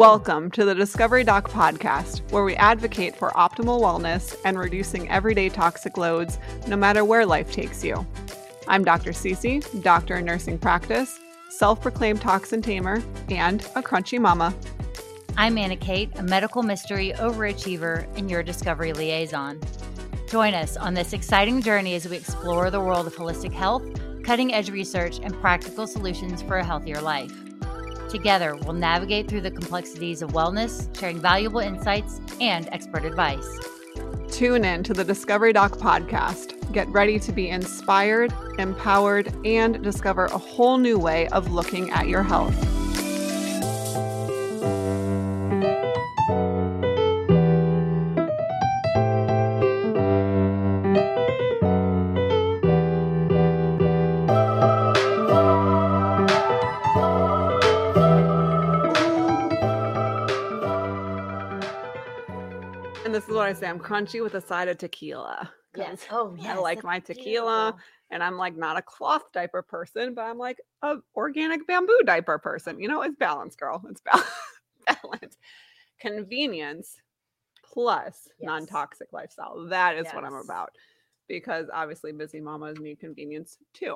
Welcome to the Discovery Doc podcast, where we advocate for optimal wellness and reducing everyday toxic loads no matter where life takes you. I'm Dr. CeCe, doctor in nursing practice, self proclaimed toxin tamer, and a crunchy mama. I'm Annah Kate, a medical mystery overachiever and your discovery liaison. Join us on this exciting journey as we explore the world of holistic health, cutting edge research, and practical solutions for a healthier life. Together, we'll navigate through the complexities of wellness, sharing valuable insights and expert advice. Tune in to the Discovery Doc podcast. Get ready to be inspired, empowered, and discover a whole new way of looking at your health. This I say I'm crunchy with a side of tequila. Yes. Oh, yes. I like my tequila, beautiful. and I'm like not a cloth diaper person, but I'm like a organic bamboo diaper person. You know, it's balance, girl. It's ba- balance. Convenience plus Yes. non-toxic lifestyle. That is what I'm about. Because obviously busy mamas need convenience too.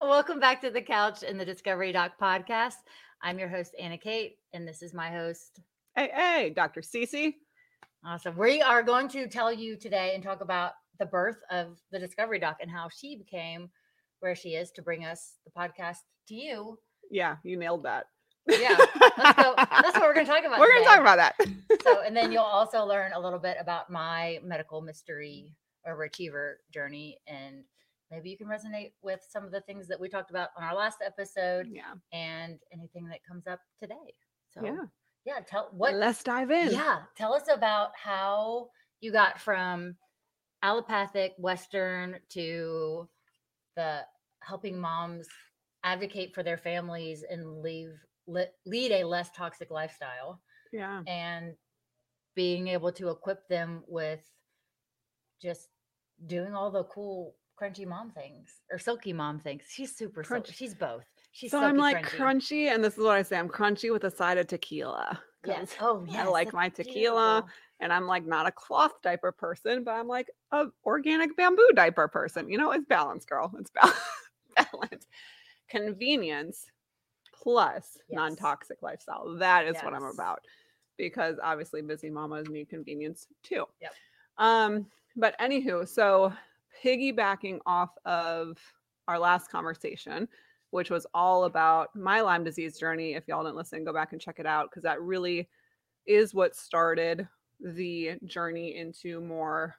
Welcome back to the couch in the Discovery Doc podcast. I'm your host, Annah Kate, and this is my host. Hey, hey, Dr. CeCe. Awesome. We are going to tell you today and talk about the birth of the Discovery Doc and how she became where she is to bring us the podcast to you. Yeah, you nailed that. Yeah, let's go. That's what we're going to talk about. We're going to talk about that. so and then you'll also learn a little bit about my medical mystery overachiever journey and maybe you can resonate with some of the things that we talked about on our last episode yeah. and anything that comes up today so Yeah. Yeah tell what Let's dive in. yeah tell us about how you got from allopathic western to the helping moms advocate for their families and leave le- lead a less toxic lifestyle Yeah. and being able to equip them with just doing all the cool crunchy mom things or silky mom things. She's super Crunch- She's both. She's so I'm like crunchy. crunchy, and this is what I say I'm crunchy with a side of tequila. Yes. Oh, yes. I like my tequila, beautiful. and I'm like not a cloth diaper person, but I'm like a organic bamboo diaper person. You know, it's balance, girl. It's ba- balance. Convenience plus Yes. non-toxic lifestyle. That is what I'm about. Because obviously busy mamas need convenience too. Yep. Um, but anywho, so piggybacking off of our last conversation, which was all about my Lyme disease journey. If y'all didn't listen, go back and check it out because that really is what started the journey into more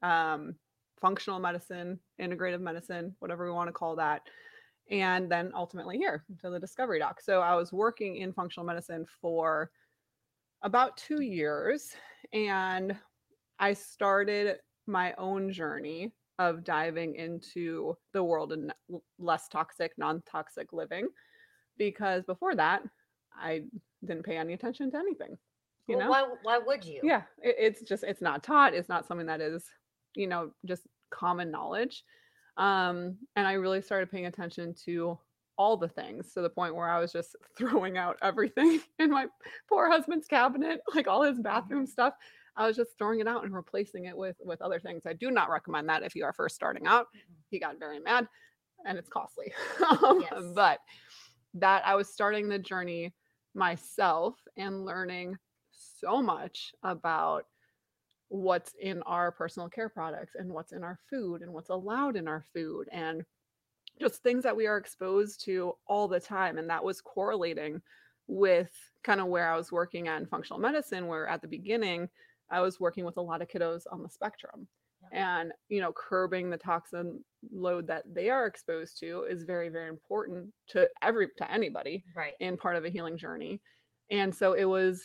um, functional medicine, integrative medicine, whatever we want to call that. And then ultimately here to the Discovery Doc. So I was working in functional medicine for about two years and I started my own journey of diving into the world and less toxic, non toxic living because before that, I didn't pay any attention to anything. You Well, know? why why would you? yeah it, it's just it's not taught it's not something that is you know just common knowledge um and i really started paying attention to all the things to the point where i was just throwing out everything in my poor husband's cabinet like all his bathroom stuff i was just throwing it out and replacing it with with other things. I do not recommend that if you are first starting out. He got very mad and it's costly. Yes. but that i was starting the journey myself and learning so much about what's in our personal care products and what's in our food and what's allowed in our food and just things that we are exposed to all the time. And that was correlating with kind of where I was working at in functional medicine where at the beginning I was working with a lot of kiddos on the spectrum and you know curbing the toxin load that they are exposed to is very very important to every to anybody Right. and part of a healing journey. And so it was,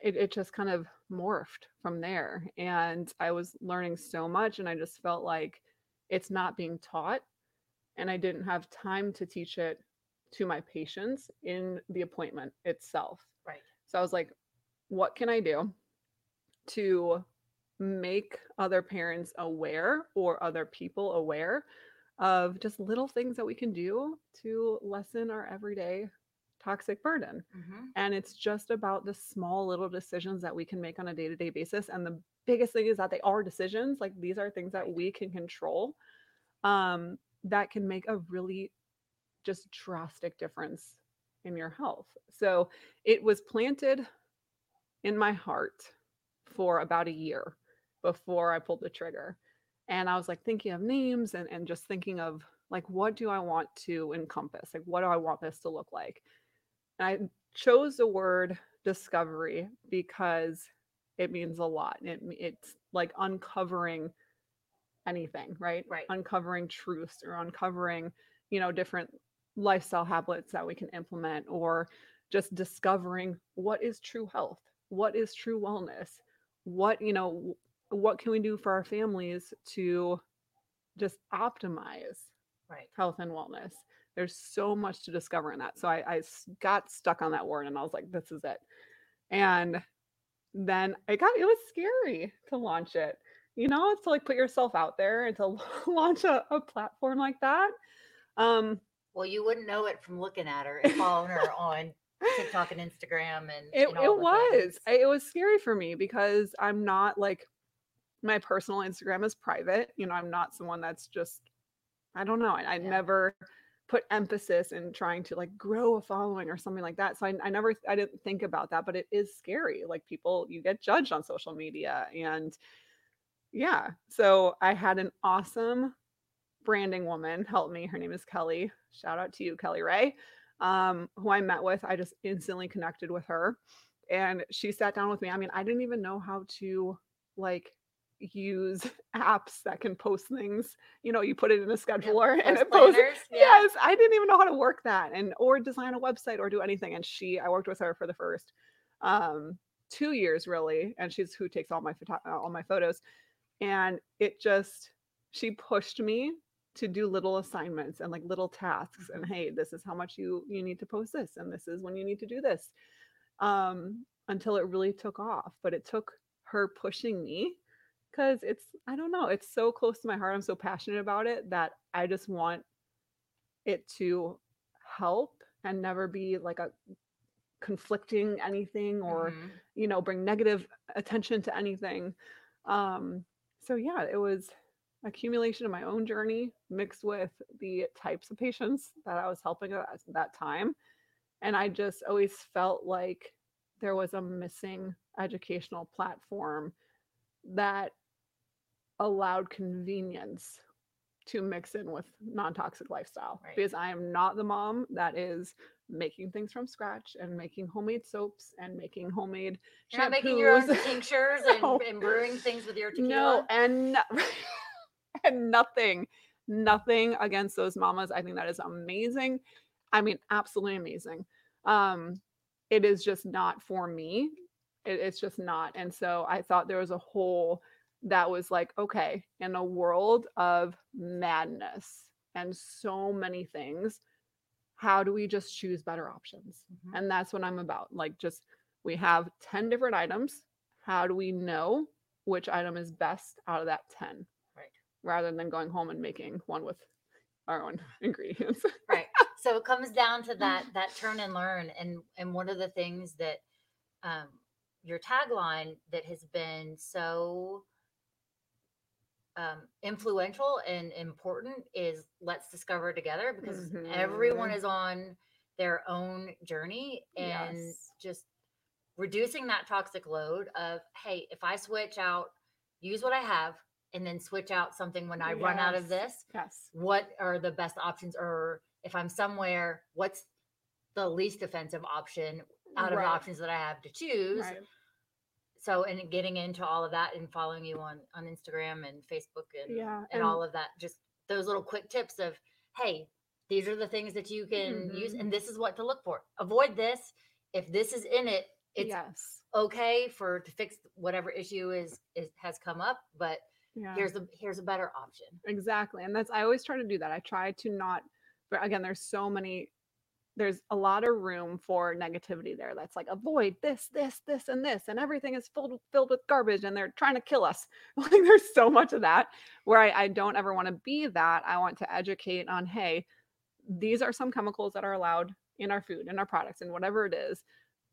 it, it just kind of morphed from there. And I was learning so much, and I just felt like it's not being taught. And I didn't have time to teach it to my patients in the appointment itself. Right. So I was like, what can I do to make other parents aware or other people aware of just little things that we can do to lessen our everyday toxic burden. Mhm. And it's just about the small little decisions that we can make on a day to day basis. And the biggest thing is that they are decisions. Like these are things that we can control um, that can make a really just drastic difference in your health. So it was planted in my heart for about a year before I pulled the trigger. And I was like thinking of names and, and just thinking of like, what do I want to encompass? Like, what do I want this to look like? And I chose the word discovery because it means a lot. It, it's like uncovering anything, right? Right. Uncovering truths or uncovering, you know, different lifestyle habits that we can implement or just discovering what is true health, what is true wellness, what, you know, what can we do for our families to just optimize Right. health and wellness. There's so much to discover in that. So I, I got stuck on that word and I was like, this is it. And then it got, it was scary to launch it, you know, to like put yourself out there and to launch a, a platform like that. Um, Well, you wouldn't know it from looking at her and following her on TikTok and Instagram and it, and it was. I- it was scary for me because I'm not like, my personal Instagram is private. You know, I'm not someone that's just, I don't know. I, I Yeah. never put emphasis in trying to like grow a following or something like that. So I, I never, I didn't think about that, but it is scary. Like people, you get judged on social media. And yeah, so I had an awesome branding woman help me. Her name is Kelly. Shout out to you, Kelly Ray, um, who I met with. I just instantly connected with her and she sat down with me. I mean, I didn't even know how to like use apps that can post things. You know, you put it in a scheduler and Post it posts. yeah. Yes, I didn't even know how to work that and or design a website or do anything. And she, I worked with her for the first um, two years really, and she's who takes all my photo- all my photos. And it just she pushed me to do little assignments and like little tasks and hey this is how much you you need to post this and this is when you need to do this um until it really took off but it took her pushing me because it's i don't know it's so close to my heart i'm so passionate about it that i just want it to help and never be like a conflicting anything or Mhm. you know bring negative attention to anything um so yeah it was accumulation of my own journey mixed with the types of patients that i was helping at that time and i just always felt like there was a missing educational platform that allowed convenience to mix in with non-toxic lifestyle Right. because i am not the mom that is making things from scratch and making homemade soaps and making homemade You're not making your own tinctures and, No. and brewing things with your tequila. No, and and nothing, nothing against those mamas. I think that is amazing. I mean, absolutely amazing. Um, it is just not for me. It- it's just not. And so I thought there was a hole that was like, okay, in a world of madness and so many things, how do we just choose better options? Mhm. And that's what I'm about. Like, just we have 10 different items. How do we know which item is best out of that 10? Rather than going home and making one with our own ingredients. right so it comes down to that that turn and learn and and one of the things that um your tagline that has been so um influential and important is let's discover together because everyone Mhm. is on their own journey and Yes. just reducing that toxic load of hey if i switch out use what i have and then switch out something when i run out of this Yes. what are the best options or if i'm somewhere what's the least offensive option out of Right. the options that i have to choose Right. so and getting into all of that and following you on on instagram and facebook and Yeah, and, and- all of that just those little quick tips of hey these are the things that you can use Mhm. and this is what to look for avoid this if this is in it it's yes. okay for to fix whatever issue is is has come up but Yeah. here's a here's a better option Exactly. And that's I always try to do that. I try to not but again there's so many there's a lot of room for negativity there. That's like avoid this, this, this, and this, and everything is filled filled with garbage, and they're trying to kill us. Like there's so much of that where I, I don't ever want to be that. I want to educate on, hey, these are some chemicals that are allowed in our food, in our products, and whatever it is.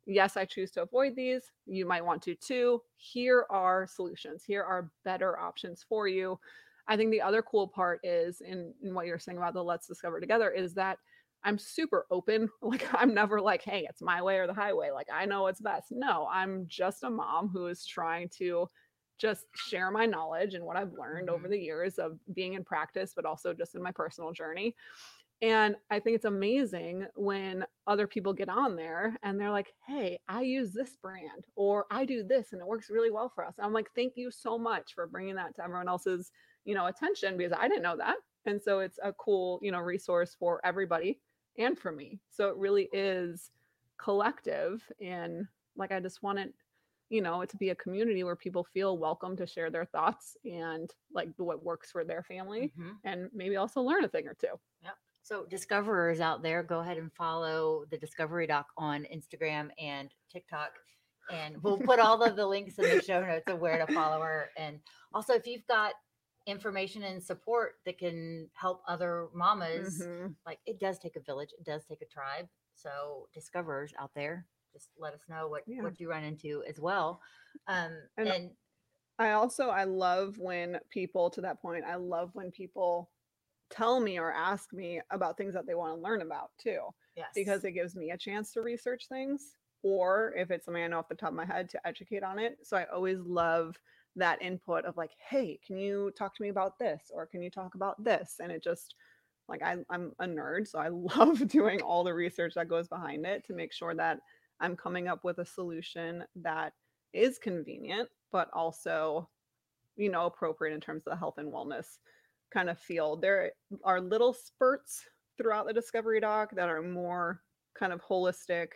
Yes, I choose to avoid these. You might want to too. Here are solutions. Here are better options for you. I think the other cool part is in, in what you're saying about the let's discover together is that I'm super open. Like I'm never like, hey, it's my way or the highway. Like I know what's best. No, I'm just a mom who is trying to just share my knowledge and what I've learned mm-hmm. over the years of being in practice, but also just in my personal journey. And I think it's amazing when other people get on there and they're like, hey, I use this brand or I do this and it works really well for us. And I'm like, thank you so much for bringing that to everyone else's, you know, attention because I didn't know that. And so it's a cool, you know, resource for everybody and for me. So it really is collective. And like, I just want it, you know, it to be a community where people feel welcome to share their thoughts and like what works for their family mm-hmm. and maybe also learn a thing or two. Yep. So, discoverers out there, go ahead and follow the Discovery Doc on Instagram and TikTok. And we'll put all of the links in the show notes of where to follow her. And also, if you've got information and support that can help other mamas, mm-hmm. like it does take a village, it does take a tribe. So, discoverers out there, just let us know what, yeah. what you run into as well. Um, and, and I also, I love when people, to that point, I love when people tell me or ask me about things that they want to learn about too. Yes. Because it gives me a chance to research things or if it's something I know off the top of my head to educate on it. So I always love that input of like, hey, can you talk to me about this? Or can you talk about this? And it just like I, I'm a nerd, so I love doing all the research that goes behind it to make sure that I'm coming up with a solution that is convenient, but also, you know, appropriate in terms of the health and wellness kind of field. There are little spurts throughout the discovery doc that are more kind of holistic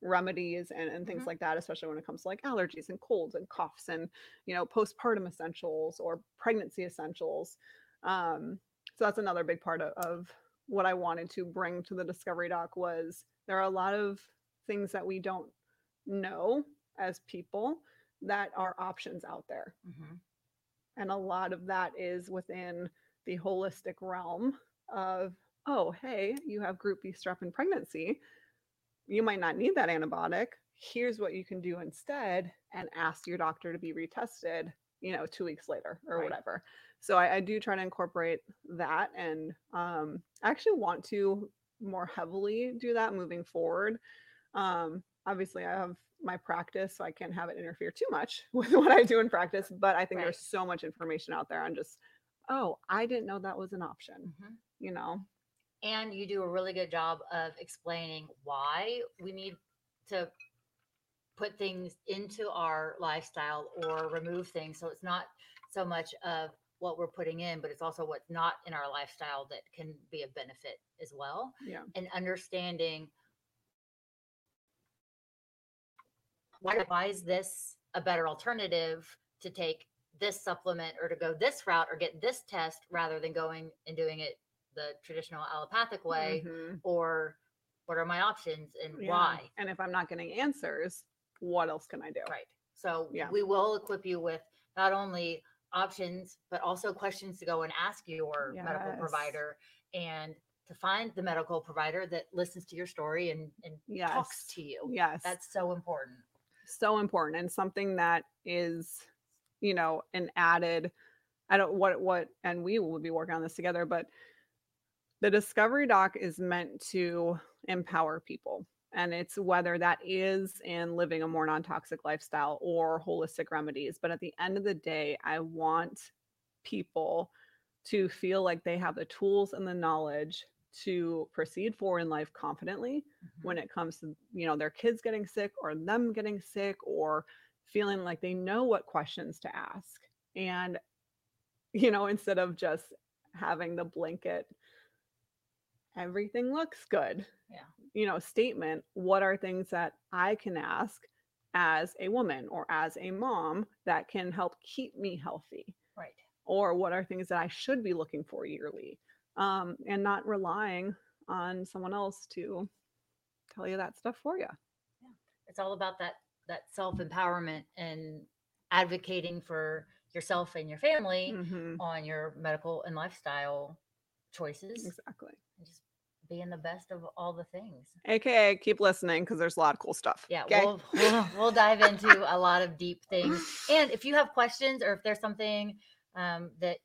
remedies and, and things mm-hmm. like that, especially when it comes to like allergies and colds and coughs and, you know, postpartum essentials or pregnancy essentials. Um, so that's another big part of, of what I wanted to bring to the discovery doc was there are a lot of things that we don't know as people that are options out there. Mm-hmm. And a lot of that is within the holistic realm of, oh, hey, you have group B strep in pregnancy. You might not need that antibiotic. Here's what you can do instead and ask your doctor to be retested, you know, two weeks later or right. whatever. So I, I, do try to incorporate that and um, I actually want to more heavily do that moving forward. Um, obviously, I have my practice, so I can't have it interfere too much with what I do in practice. But I think right. there's so much information out there on just oh, I didn't know that was an option, mm-hmm. you know? And you do a really good job of explaining why we need to put things into our lifestyle or remove things. So it's not so much of what we're putting in, but it's also what's not in our lifestyle that can be a benefit as well. Yeah. And understanding why, why is this a better alternative to take this supplement or to go this route or get this test rather than going and doing it the traditional allopathic way mm-hmm. or what are my options and yeah. why and if i'm not getting answers what else can i do right so yeah. we will equip you with not only options but also questions to go and ask your yes. medical provider and to find the medical provider that listens to your story and, and yes. talks to you yes that's so important so important and something that is you know, an added, I don't what what and we will be working on this together, but the discovery doc is meant to empower people. And it's whether that is in living a more non toxic lifestyle or holistic remedies. But at the end of the day, I want people to feel like they have the tools and the knowledge to proceed forward in life confidently mm-hmm. when it comes to you know their kids getting sick or them getting sick or feeling like they know what questions to ask. And, you know, instead of just having the blanket, everything looks good. Yeah. You know, statement, what are things that I can ask as a woman or as a mom that can help keep me healthy? Right. Or what are things that I should be looking for yearly? Um, and not relying on someone else to tell you that stuff for you. Yeah. It's all about that that self empowerment and advocating for yourself and your family mm-hmm. on your medical and lifestyle choices. Exactly. just being the best of all the things. AKA keep listening because there's a lot of cool stuff. Yeah, Okay? we'll, we'll we'll dive into a lot of deep things. And if you have questions or if there's something um, that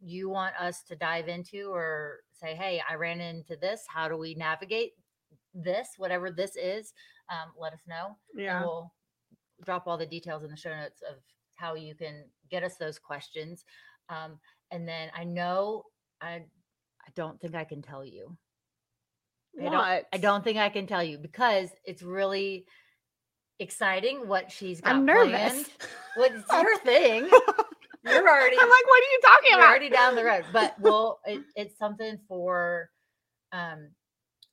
you want us to dive into or say, hey, I ran into this. How do we navigate this? Whatever this is, um, let us know. And yeah. we'll drop all the details in the show notes of how you can get us those questions. Um, and then I know I I don't think I can tell you. I don't- What? I don't think I can tell you because it's really exciting what she's got I'm nervous. What's your thing? You're already I'm like, what are you talking about? you're about? already down the road. But we'll it, it's something for um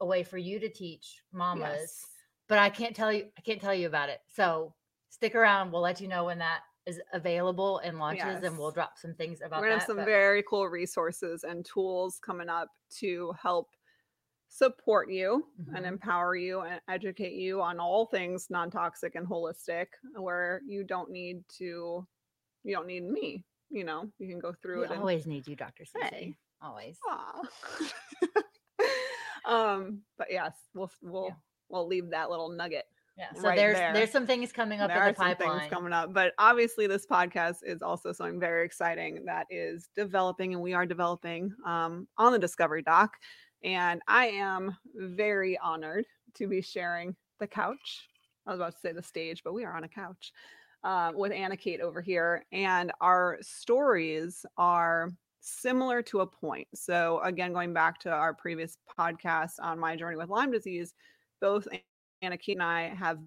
a way for you to teach mamas. Yes. But I can't tell you I can't tell you about it. So stick around. We'll let you know when that is available and launches Yes. and we'll drop some things about We're gonna that. have some but- very cool resources and tools coming up to help support you and Mhm. empower you and educate you on all things non-toxic and holistic where you don't need to you don't need me you know you can go through we it and always need you, Dr. Susie. Hey. Always. Um but yes we'll we'll Yeah. we'll leave that little nugget Yeah. So right there's there. there's some things coming up there in are the some pipeline. things coming up but obviously this podcast is also something very exciting that is developing and we are developing um, on the discovery doc and i am very honored to be sharing the couch i was about to say the stage but we are on a couch uh, with annah kate over here and our stories are similar to a point so again going back to our previous podcast on my journey with lyme disease both Annah Kate and I have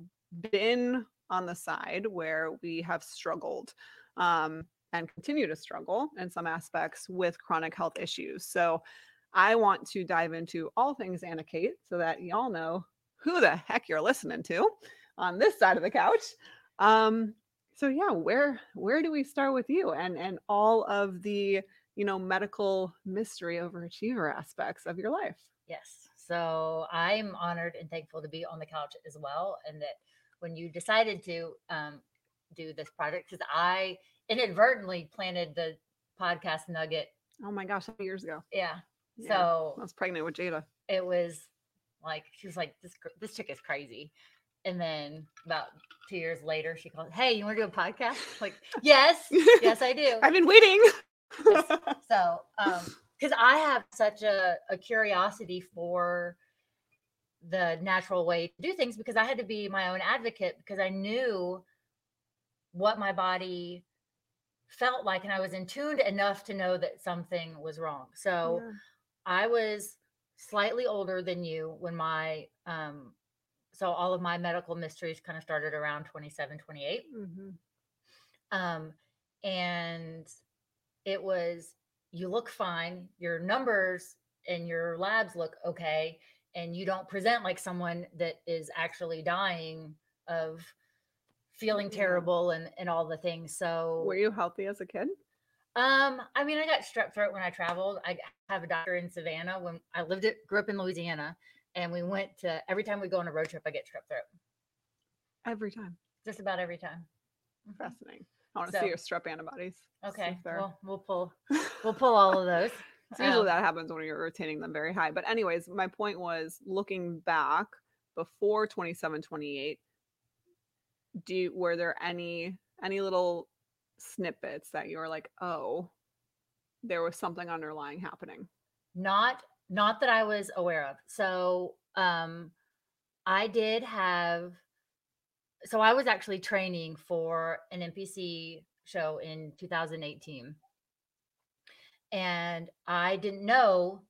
been on the side where we have struggled um, and continue to struggle in some aspects with chronic health issues. So I want to dive into all things Annah Kate so that y'all know who the heck you're listening to on this side of the couch. Um, so yeah, where where do we start with you and and all of the you know medical mystery overachiever aspects of your life? Yes. So I'm honored and thankful to be on the couch as well. And that when you decided to um, do this project, because I inadvertently planted the podcast nugget. Oh my gosh, years ago? Yeah. Yeah, So I was pregnant with Jada. it was like, she was like, this, this chick is crazy. And then about two years later, she called, Hey, you want to do a podcast? Like, yes, yes, I do. I've been waiting. So, um, because I have such a, a curiosity for the natural way to do things because I had to be my own advocate because I knew what my body felt like and I was in tuned enough to know that something was wrong. So Yeah. I was slightly older than you when my um so all of my medical mysteries kind of started around 27 28 Mhm. um, and it was you look fine your numbers and your labs look okay and you don't present like someone that is actually dying of feeling terrible and and all the things so Were you healthy as a kid? um i mean i got strep throat when i traveled i have a doctor in savannah when i lived it grew up in louisiana and we went to every time we go on a road trip i get strep throat Every time. just about every time Mhm. Fascinating. I want to So- see your strep antibodies. okay well we'll pull we'll pull all of those So usually Um, that happens when you're retaining them very high. But anyways, my point was looking back before 27, 28, do were there any any little snippets that you were like, oh, there was something underlying happening? not not that i was aware of so um i did have so i was actually training for an npc show in 2018 and i didn't know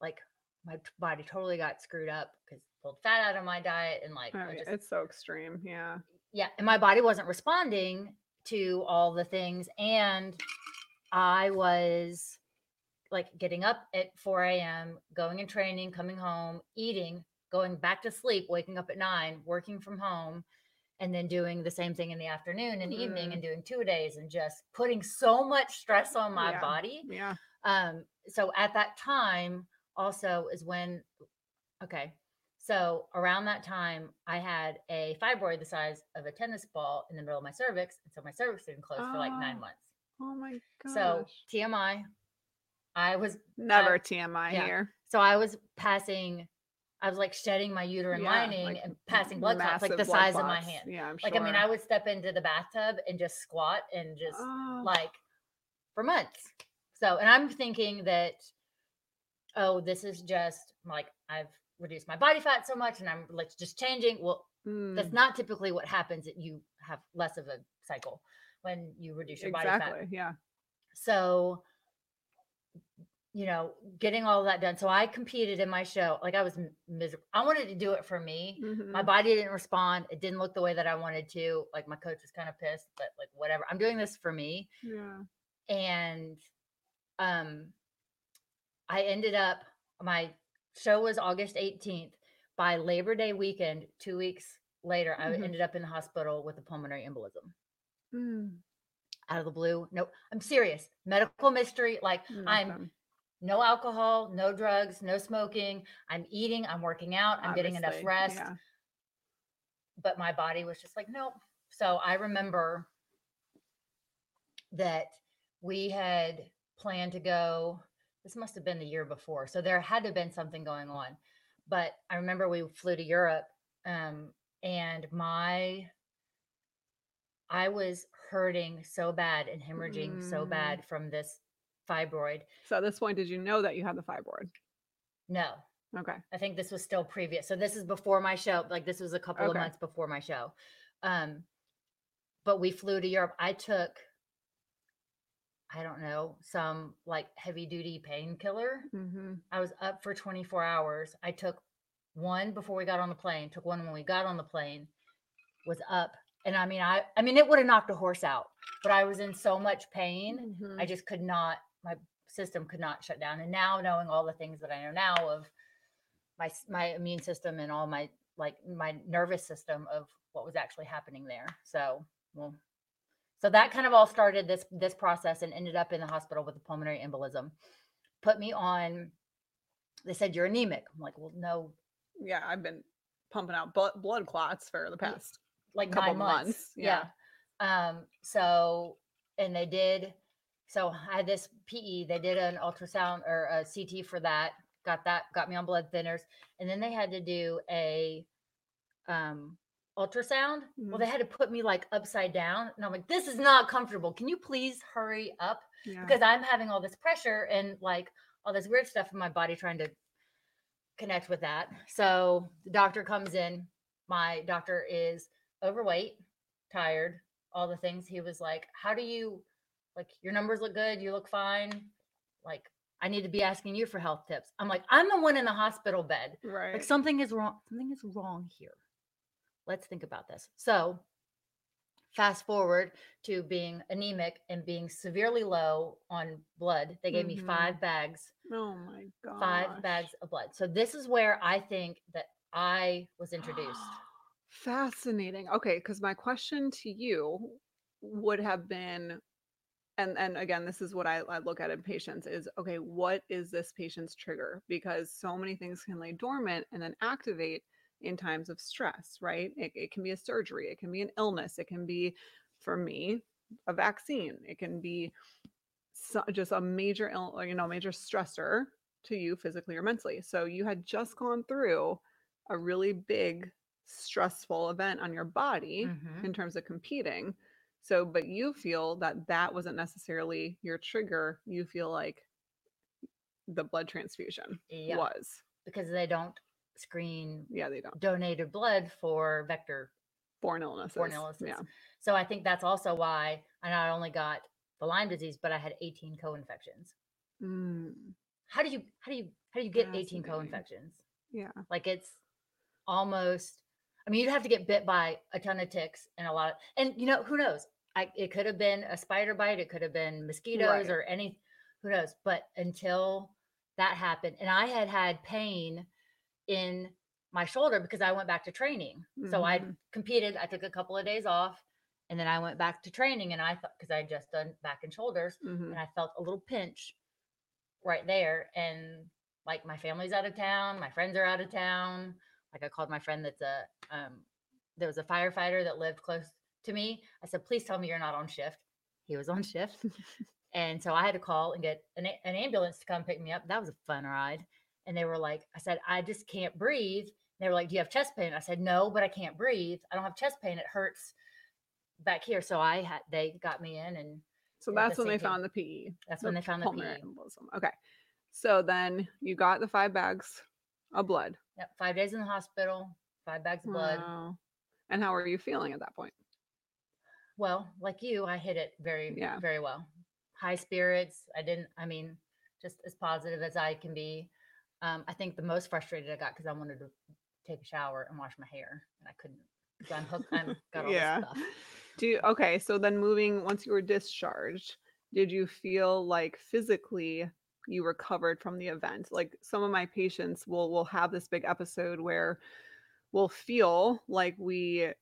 like my body totally got screwed up because pulled fat out of my diet and like Oh, just, it's so extreme. Yeah. yeah and my body wasn't responding to all the things and i was like getting up at 4 a.m going and training coming home eating going back to sleep waking up at 9 working from home and then doing the same thing in the afternoon and evening Mhm. and doing two days and just putting so much stress on my Yeah. body Yeah. um so at that time also is when okay so around that time i had a fibroid the size of a tennis ball in the middle of my cervix and so my cervix didn't close for like nine months Oh my gosh. so tmi i was never TMI yeah. here. so i was passing I was like shedding my uterine Yeah, lining like, and passing blood clots like the size of my hand. Yeah, I'm Like I mean. I would step into the bathtub and just squat and just Oh, like for months. So, and I'm thinking that, oh, this is just like I've reduced my body fat so much and I'm like just changing. Well, that's mm, not typically what happens. That you have less of a cycle when you reduce your body fat. exactly. Yeah. So, you know, getting all that done. So I competed in my show. Like I was miserable. I wanted to do it for me. My Mhm. body didn't respond. It didn't look the way that I wanted to. Like my coach was kind of pissed, but like whatever. I'm doing this for me. Yeah. And um I ended up my show was August 18th. By Labor Day weekend, two weeks later, I Mhm. ended up in the hospital with a pulmonary embolism Mm, out of the blue. No, I'm serious. Medical mystery. Like I'm nothing. No alcohol, no drugs, no smoking. I'm eating, I'm working out, I'm getting enough rest. Yeah. But my body was just like, nope. So I remember that we had planned to go. This must have been the year before. So there had to have been something going on. But I remember we flew to Europe um, and my I was hurting so bad and hemorrhaging so Mm. bad from this fibroid. So at this point, did you know that you had the fibroid? No, Okay. I think this was still previous. So this is before my show. Like this was a couple of months before my show. Um, but we flew to Europe. I took, I don't know, some like heavy duty painkiller. hmm I was up for 24 hours. I took one before we got on the plane, took one when we got on the plane, was up. And I mean, I I mean it would have knocked a horse out, but I was in so much pain. Mm-hmm. I just could not, my system could not shut down. And now knowing all the things that I know now of my my immune system and all my like my nervous system of what was actually happening there. So, well, so that kind of all started this this process and ended up in the hospital with a pulmonary embolism. Put me on. They said you're anemic. I'm like, well, no, yeah, I've been pumping out blood, blood clots for the past. like Couple months. months, Yeah. Um, so and they did so I had this PE, they did an ultrasound or a CT for that, got that, got me on blood thinners, and then they had to do a um ultrasound. Well, Mhm. they had to put me like upside down, and I'm like, this is not comfortable. Can you please hurry up? Yeah. Because I'm having all this pressure and like all this weird stuff in my body trying to connect with that. So the doctor comes in. My doctor is overweight, tired, all the things. He was like, How do you like your numbers look good? You look fine. Like, I need to be asking you for health tips. I'm like, I'm the one in the hospital bed. right. Like something is wrong. Something is wrong here. Let's think about this. So fast forward to being anemic and being severely low on blood. They gave me Mhm. five bags oh my god. five bags of blood. So this is where I think that I was introduced. Fascinating. Okay, because my question to you would have been, and and again, this is what I, I look at in patients is okay, what is this patient's trigger? Because so many things can lay dormant and then activate in times of stress, right? It, it can be a surgery, it can be an illness, it can be, for me, a vaccine, it can be so, just a major, ill, you know, major stressor to you physically or mentally. So you had just gone through a really big stressful event on your body Mhm. in terms of competing. So, but you feel that that wasn't necessarily your trigger. You feel like the blood transfusion Yeah. was. Because they don't screen Yeah, they don't. donated blood for vector. Born illnesses. Born illnesses. Yeah. So I think that's also why I not only got the Lyme disease, but I had 18 co-infections. Mm, How do you how do you how do you get 18 co-infections? yeah. Like it's almost I mean, you'd have to get bit by a ton of ticks and a lot of, and you know, who knows? I it could have been a spider bite, it could have been mosquitoes Right. or any who knows. But until that happened, and I had had pain in my shoulder because I went back to training. So I Mhm. competed, I took a couple of days off, and then I went back to training and I thought because I had just done back and shoulders Mhm. and I felt a little pinch right there. And like my family's out of town, my friends are out of town. Like I called my friend that's a um there was a firefighter that lived close to me. I said, please tell me you're not on shift. He was on shift. and so I had to call and get an, an ambulance to come pick me up. That was a fun ride. and they were like, I said, I just can't breathe. They were like, Do you have chest pain? I said, No, but I can't breathe. I don't have chest pain. It hurts back here. So I had they got me in and So that's the when they found the PE. that's when they found the PE. embolism. Okay. So then you got the five bags of blood. Yep, five days in the hospital, five bags of blood. Wow. And how were you feeling at that point? Well, like you, I hit it very, Yeah. very well. High spirits. I didn't, I mean, just as positive as I can be. Um, I think the most frustrated I got because I wanted to take a shower and wash my hair and I couldn't. So I'm hooked. I'm got all Yeah. this stuff. Do you, okay, so then moving once you were discharged, did you feel like physically you recovered from the event? Like some of my patients will will have this big episode where we'll feel like we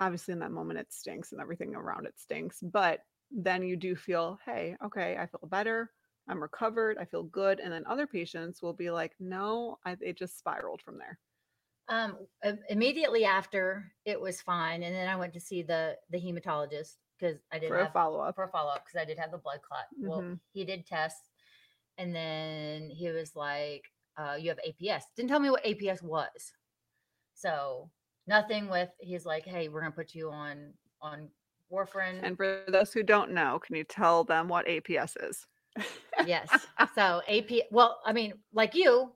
obviously in that moment it stinks and everything around it stinks, but then you do feel, hey, okay, I feel better. I'm recovered. I feel good. And then other patients will be like, no, I, it just spiraled from there. Um, immediately after it was fine, and then I went to see the the hematologist because I did For a follow up. for a follow up because I did have the blood clot. Well, Mhm. he did tests, and then he was like, uh, "You have APS." Didn't tell me what APS was, so nothing with. He's like, "Hey, we're gonna put you on on warfarin." And for those who don't know, can you tell them what APS is? yes, so AP. Well, I mean, like you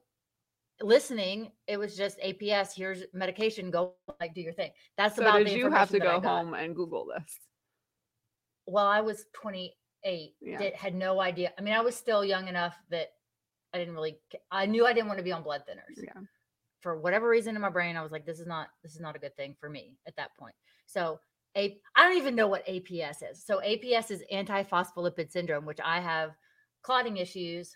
listening, it was just APS. Here's medication. Go like do your thing. That's So about did you have to information that I go home and Google this? well i was 28 Yeah. did, had no idea i mean i was still young enough that i didn't really i knew i didn't want to be on blood thinners. Yeah. for whatever reason in my brain i was like this is not this is not a good thing for me at that point. So a, i don't even know what aps is. So aps is antiphospholipid syndrome which i have clotting issues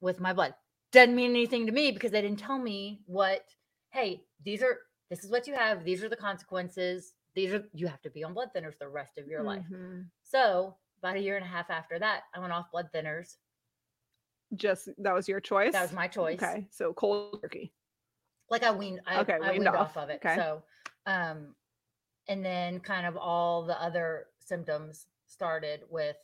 with my blood. Doesn't mean anything to me because they didn't tell me what hey these are this is what you have. These are the consequences. These are you have to be on blood thinners the rest of your life. Mhm. so about a year and a half after that, I went off blood thinners. Just that was your choice. That was my choice. Okay, so cold turkey. Like I weaned, I, Okay, I weaned off. off. of it. Okay. So, um, and then kind of all the other symptoms started with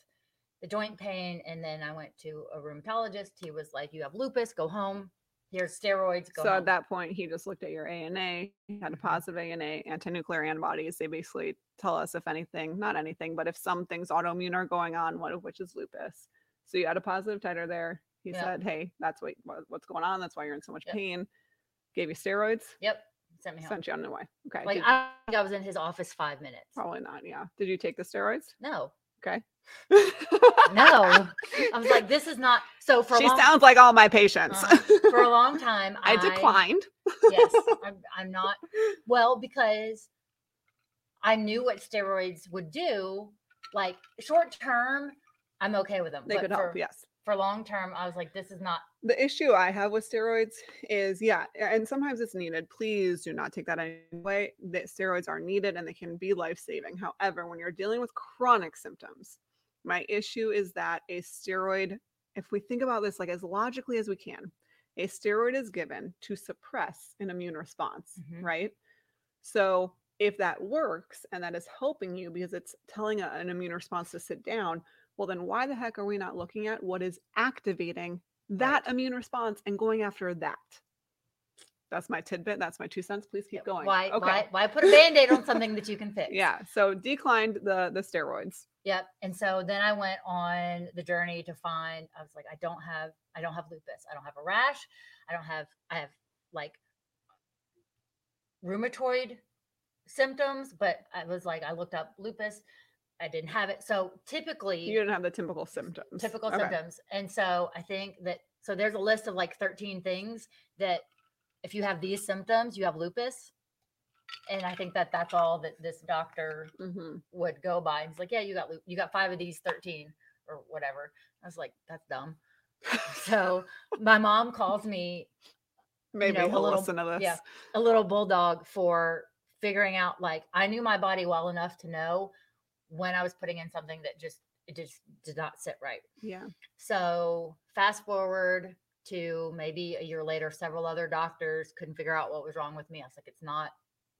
the joint pain, and then I went to a rheumatologist. He was like, "You have lupus. Go home. Here's steroids. Go so home." at that point, he just looked at your ANA, had a positive ANA, anti-nuclear antibodies. They basically tell us if anything, not anything, but if some things autoimmune are going on, one of which is lupus. So you had a positive titer there. He Yeah. said, "Hey, that's what what- what's going on. That's why you're in so much Yep. pain." Gave you steroids. yep, sent me home. Sent you on the way. Okay. Like did- I, think I was in his office five minutes. probably not. Yeah. Did you take the steroids? No, Okay. no. I was like, "This is not." So for a she long, sounds like all my patients. Uh-huh. for a long time, I declined. yes I'm, I'm not well because i knew what steroids would do like short term i'm okay with them They but could for, help. Yes. for long term i was like this is not the issue I have with steroids is, yeah, and sometimes it's needed. Please do not take that anyway. That steroids are needed and they can be life saving. However, when you're dealing with chronic symptoms, my issue is that a steroid, if we think about this like as logically as we can, a steroid is given to suppress an immune response, Mhm. right? So if that works and that is helping you because it's telling a- an immune response to sit down, well, then why the heck are we not looking at what is activating that immune response and going after that? That's my tidbit. That's my two cents. Please keep going. why Okay. why why put a band-aid on something that you can fix Yeah. So declined the the steroids. yep and so then i went on the journey to find i was like i don't have i don't have lupus i don't have a rash i don't have i have like rheumatoid symptoms but i was like i looked up lupus i didn't have it so typically You didn't have the typical symptoms. typical Okay. symptoms and so i think that so there's a list of like 13 things that if you have these symptoms you have lupus and i think that that's all that this doctor Mhm. would go by. He's like, yeah, you got you got five of these, thirteen or whatever. I was like, that's dumb. so my mom calls me Maybe know, a he'll little- listen to this. yeah. a little bulldog for figuring out like I knew my body well enough to know when I was putting in something that just it just did not sit right. Yeah. So fast forward to maybe a year later, several other doctors couldn't figure out what was wrong with me. I was like, it's not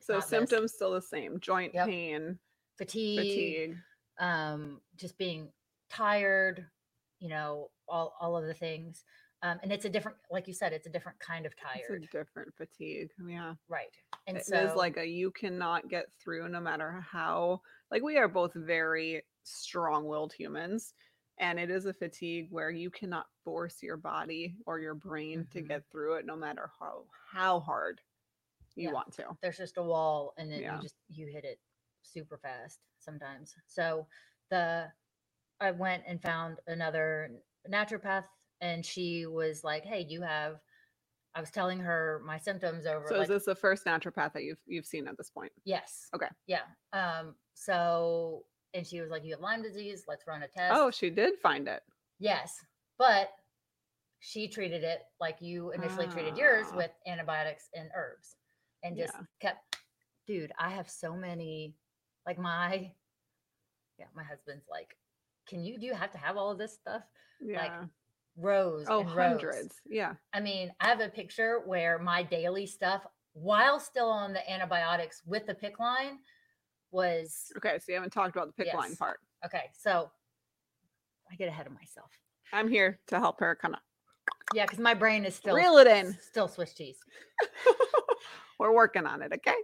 So not this. symptoms still the same. Joint Yep. pain, fatigue, fatigue. um, just being tired, you know, all all of the things. Um, and it's a different, like you said, it's a different kind of tired. It's a different fatigue. Yeah. Right. And It so is like a you cannot get through no matter how like we are both very strong-willed humans and it is a fatigue where you cannot force your body or your brain to Mhm. get through it no matter how how hard you Yeah. want to. there's just a wall and then Yeah. you just you hit it super fast sometimes so the i went and found another naturopath and she was like hey you have i was telling her my symptoms over So like, is this the first naturopath that you've you've seen at this point? yes Okay. yeah um so and she was like you have lyme disease let's run a test Oh, she did find it. yes but she treated it like you initially treated yours Ah. with antibiotics and herbs and just Yeah. kept dude i have so many like my yeah my husband's like can you do you have to have all of this stuff Yeah. Rows oh, and rows. hundreds. Yeah. i mean i have a picture where my daily stuff while still on the antibiotics with the PICC line was Okay, so you haven't talked about the PICC line part. okay so i get ahead of myself I'm here to help her kind of yeah because my brain is still reel it in. still swiss cheese We're working on it, okay?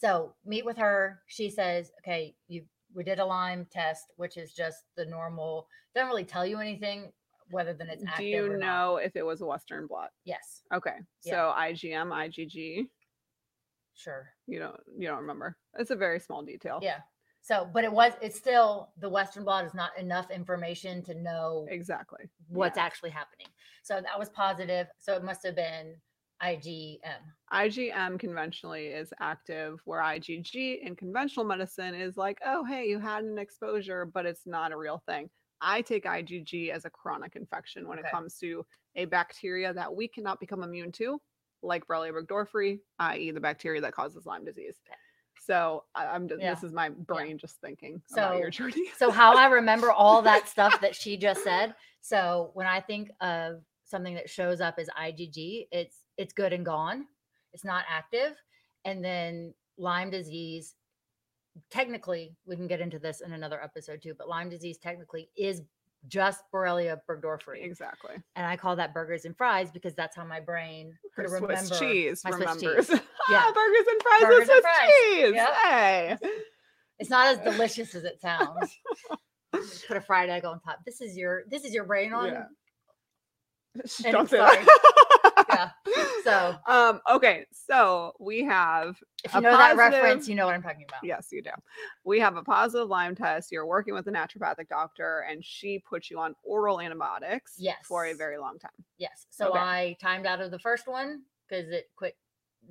So meet with her. She says, okay, you we did a Lyme test, which is just the normal. Doesn't really tell you anything whether than it's active Do you or not. know if it was a Western blot? Yes, Okay. Yeah. So IgM, IgG, sure. you don't you don't remember. It's a very small detail. Yeah. So, but it was it's still the Western blot is not enough information to know Exactly. what's yeah. actually happening. So that was positive. So it must have been IgM. IgM conventionally is active, where IgG in conventional medicine is like, oh, hey, you had an exposure, but it's not a real thing. I take IgG as a chronic infection when Okay. it comes to a bacteria that we cannot become immune to, like Borrelia burgdorferi, i.e., the bacteria that causes Lyme disease. So I'm just, Yeah. this is my brain just thinking about your journey. so how I remember all that stuff that she just said. So when I think of something that shows up as IgG, it's it's good and gone. It's not active. And then Lyme disease, technically, we can get into this in another episode too, but Lyme disease technically is just Borrelia burgdorferi. exactly. And I call that burgers and fries because that's how my brain Her could Swiss cheese my Swiss cheese. Yeah. burgers and fries Burgers with Swiss fries. cheese. Yep. Hey. It's not as delicious as it sounds. Put a fried egg on top. This is your this is your brain on. Yeah. Don't say sorry. that. Yeah. So um, okay, so we have if you know that reference, you know what I'm talking about. yes, you do. We have a positive Lyme test. You're working with a naturopathic doctor, and she puts you on oral antibiotics Yes. for a very long time. Yes. So Okay. I timed out of the first one because it quit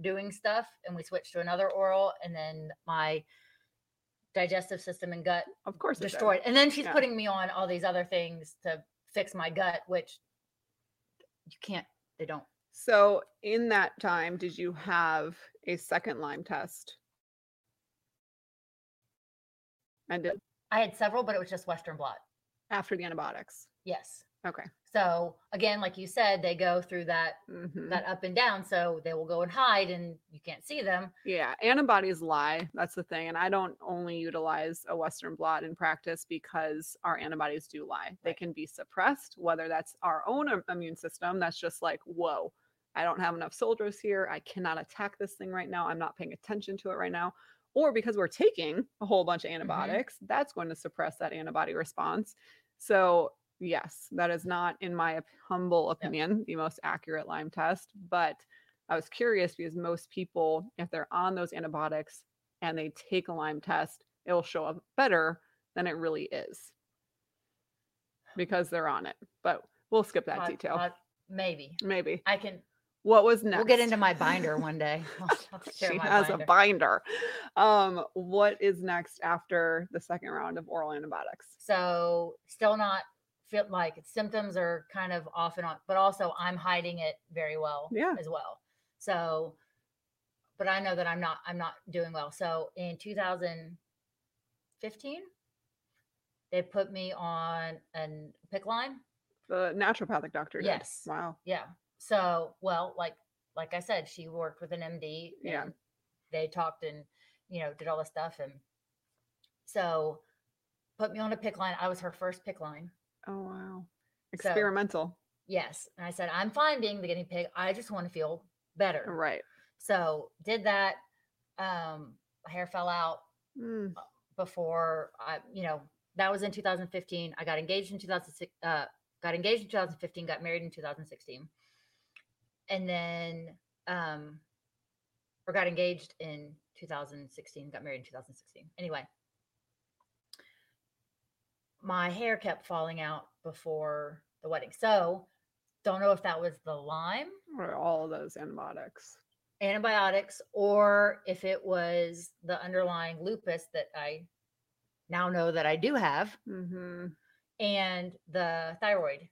doing stuff and we switched to another oral and then my digestive system and gut Of course, destroyed. And then she's Yeah. putting me on all these other things to fix my gut, which you can't, they don't. So, in that time, did you have a second Lyme test? And did, I had several, but it was just Western blot. after the antibiotics. Yes. Okay. So again, like you said, they go through that Mhm. that up and down. So they will go and hide and you can't see them. Yeah, antibodies lie. That's the thing. And I don't only utilize a Western blot in practice because our antibodies do lie. They can be suppressed, whether that's our own immune system, that's just like, whoa, I don't have enough soldiers here. I cannot attack this thing right now. I'm not paying attention to it right now. Or because we're taking a whole bunch of mm-hmm. antibiotics, that's going to suppress that antibody response. So, yes, that is not, in my humble opinion, the most accurate Lyme test. But I was curious because most people, if they're on those antibiotics and they take a Lyme test, it will show up better than it really is because they're on it. But we'll skip that detail. maybe Maybe. I can. What was next? We'll get into my binder one day. I'll, I'll share she has binder. a binder. Um, what is next after the second round of oral antibiotics? So still not feel like symptoms are kind of off and on, but also I'm hiding it very well Yeah. as well. So, but I know that I'm not I'm not doing well. So in 2015, they put me on an PICC line. The naturopathic doctor. Did. Yes. Wow. Yeah. So well, like like I said, she worked with an MD. Yeah. They talked and you know did all the stuff and so put me on a PICC line. I was her first PICC line. Oh wow. So- Experimental. yes. And I said, I'm fine being the guinea pig. I just want to feel better. Right. So did that. Um, hair fell out Mm. before I, you know, that was in 2015. I got engaged in 2006, uh, got engaged in 2015, got married in 2016. And then, um, or got engaged in 2016, got married in 2016. Anyway, my hair kept falling out before the wedding. So don't know if that was the Lyme Or all of those antibiotics. antibiotics or if it was the underlying lupus that I now know that I do have hmm and the thyroid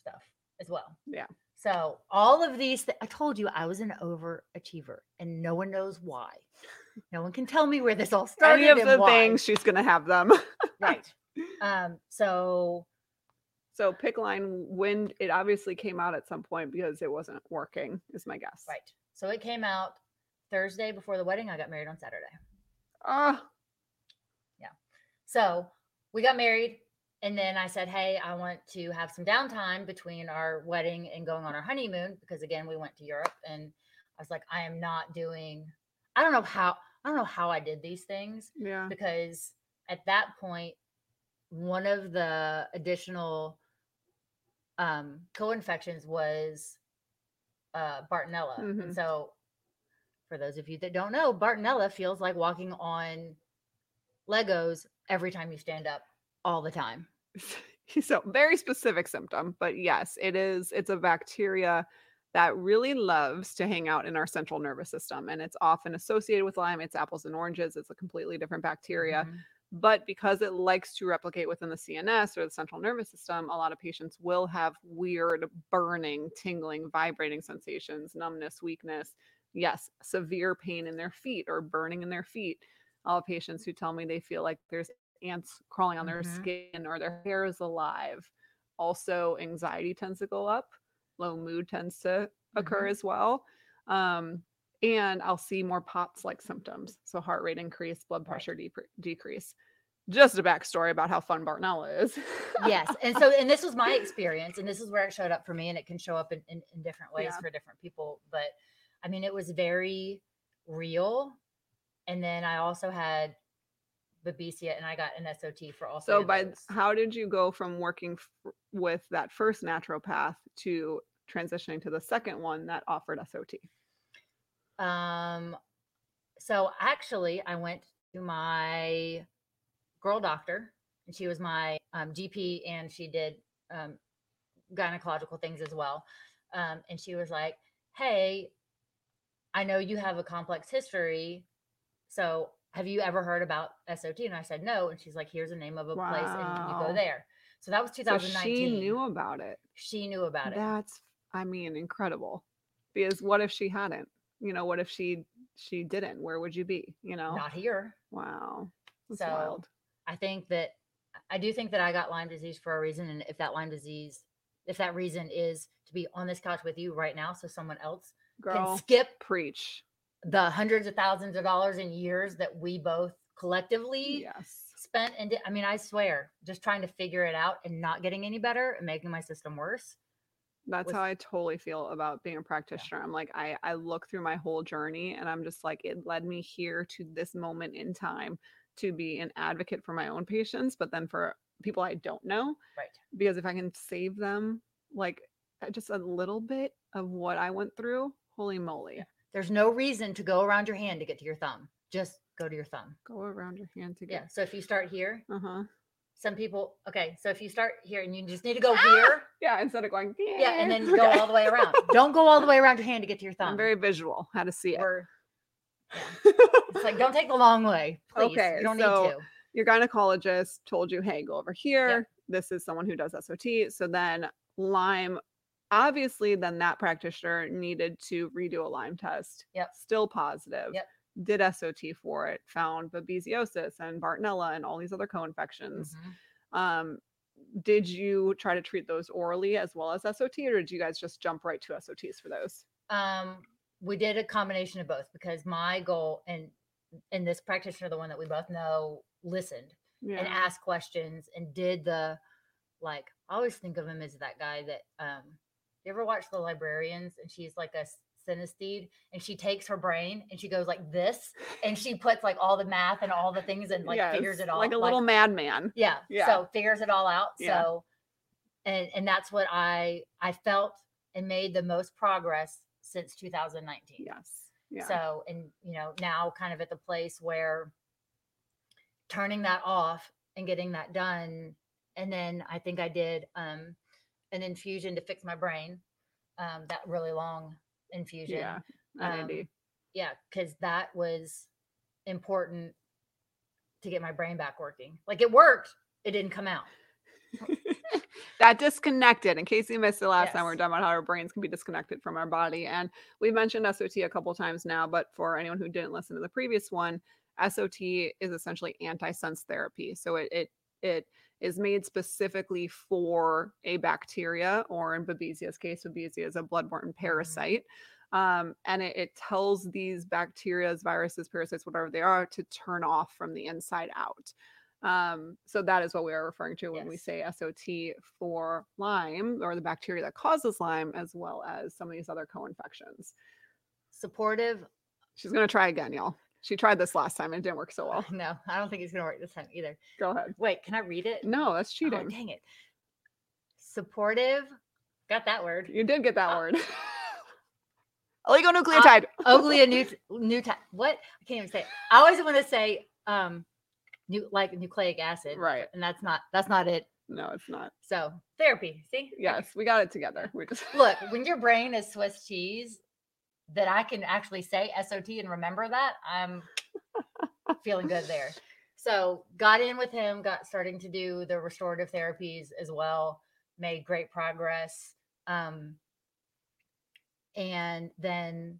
stuff as well. Yeah. So all of these, th- I told you I was an overachiever, and no one knows why. No one can tell me where this all started. Any of the why. things she's gonna have them. right? Um. So so PICC line when it obviously came out at some point because it wasn't working, is my guess. right. So it came out Thursday before the wedding. I got married on Saturday. Ah, Yeah. So we got married, and then I said, Hey, I want to have some downtime between our wedding and going on our honeymoon because, again, we went to Europe. And I was like, I am not doing, I don't know how, I don't know how I did these things yeah. because at that point, one of the additional um, co-infections was uh, Bartonella. Mhm. And so, for those of you that don't know, Bartonella feels like walking on Legos every time you stand up, all the time. so very specific symptom but yes it is it's a bacteria that really loves to hang out in our central nervous system and it's often associated with lyme it's apples and oranges it's a completely different bacteria Mhm. but because it likes to replicate within the cns or the central nervous system a lot of patients will have weird burning tingling vibrating sensations numbness weakness yes severe pain in their feet or burning in their feet all patients who tell me they feel like there's ants crawling on their Mhm. skin or their hair is alive. Also, anxiety tends to go up, low mood tends to occur Mhm. as well. Um, and I'll see more POTS like symptoms. So, heart rate increase, blood pressure depre- decrease. Just a backstory about how fun Bartonella is. yes. And so, and this was my experience, and this is where it showed up for me, and it can show up in, in, in different ways Yeah. for different people. But I mean, it was very real. And then I also had Babesia, and I got an SOT for all so, by those. how did you go from working f- with that first naturopath to transitioning to the second one that offered SOT? Um, so actually, I went to my girl doctor, and she was my um, GP, and she did um, gynecological things as well. Um, and she was like, "Hey, I know you have a complex history, so have you ever heard about SOT?" And I said, "No." And she's like, "Here's the name of a place, and you go there." So that was So 2019. she knew about it. She knew about it. That's, I mean, incredible. Because what if she hadn't? You know, what if she she didn't? Where would you be? You know? Not here. Wow. That's So, wild. I think that I do think that I got Lyme disease for a reason. And if that Lyme disease, if that reason is to be on this couch with you right now, so someone else can skip preach. The hundreds of thousands of dollars in years that we both collectively Yes. spent. And I mean, I swear, just trying to figure it out and not getting any better and making my system worse. That's with- how I totally feel about being a practitioner. I'm like, I, I look through my whole journey and I'm just like, it led me here to this moment in time to be an advocate for my own patients, but then for people I don't know. Right. Because if I can save them like just a little bit of what I went through, holy moly. There's no reason to go around your hand to get to your thumb. Just go to your thumb. Go around your hand to get. Yeah. So if you start here, Uh huh. some people, okay. So if you start here and you just need to go here, Yeah. Instead of going, yeah, and then go Okay. all the way around. Don't go all the way around your hand to get to your thumb. I'm very visual how to see it. We're, it's like don't take the long way, please. Okay, you don't so- need to. Your gynecologist told you, hey, go over here. This is someone who does SOT. So then Lyme, obviously, then that practitioner needed to redo a Lyme test. Yep. Still positive. Yep. Did SOT for it, found babesiosis and Bartonella and all these other co-infections. Mhm. Um, did you try to treat those orally as well as SOT, or did you guys just jump right to SOTs for those? Um, we did a combination of both because my goal and and this practitioner, the one that we both know, listened Yeah. and asked questions and did the like I always think of him as that guy that um you ever watch the librarians and she's like a synesthete and she takes her brain and she goes like this and she puts like all the math and all the things and like Yes, figures it all out. like a little madman. yeah, Yeah. so figures it all out Yeah. so and and that's what i i felt and made the most progress since 2019 Yes. Yeah. so and you know now kind of at the place where turning that off and getting that done and then i think i did um an infusion to fix my brain um that really long infusion yeah. um, yeah because that was important to get my brain back working like it worked it didn't come out that disconnected in case you missed the last time we we're Yes. talking about how our brains can be disconnected from our body and we mentioned sot a couple times now but for anyone who didn't listen to the previous one sot is essentially anti-sense therapy so it it, it is made specifically for a bacteria or in babesia's case babesia is a bloodborne parasite um, and it, it tells these bacteria, viruses parasites whatever they are to turn off from the inside out um, so that is what we are referring to when we say SOT for Lyme or the bacteria that causes Lyme, as well as some of these other co-infections. supportive She's gonna try again, y'all. She tried this last time and it didn't work so well. no i don't think it's gonna work this time either Go ahead. wait can i read it No, that's Oh, cheating. dang it supportive got that word you did get that Uh, word. Oligonucleotide. New type. what I can't even say. it. I always want to say um new like nucleic acid, right. and that's not that's not it. No, it's not. So therapy, see? Yes, we got it together. We just Look, when your brain is Swiss cheese, that I can actually say SOT and remember that, I'm feeling good there. So got in with him, got starting to do the restorative therapies as well, made great progress. Um, and then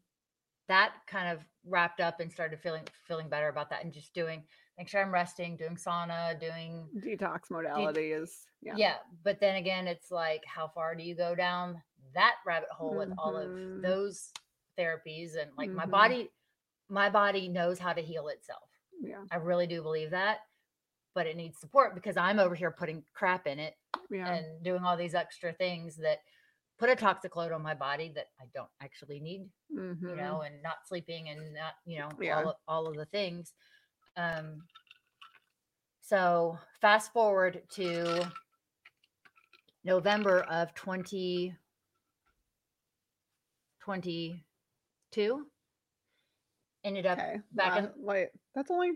that kind of wrapped up and started feeling feeling better about that and just doing make sure I'm resting, doing sauna, doing detox modality is yeah. yeah. But then again, it's like how far do you go down that rabbit hole with all of those therapies and like my Mhm. body my body knows how to heal itself. Yeah. I really do believe that. But it needs support because I'm over here putting crap in it Yeah. and doing all these extra things that put a toxic load on my body that I don't actually need you Mhm. know, and not sleeping and not, you know, Yeah. all of, all of the things. Um, so fast forward to November of 2022. Ended up Okay. back in- wait, that's only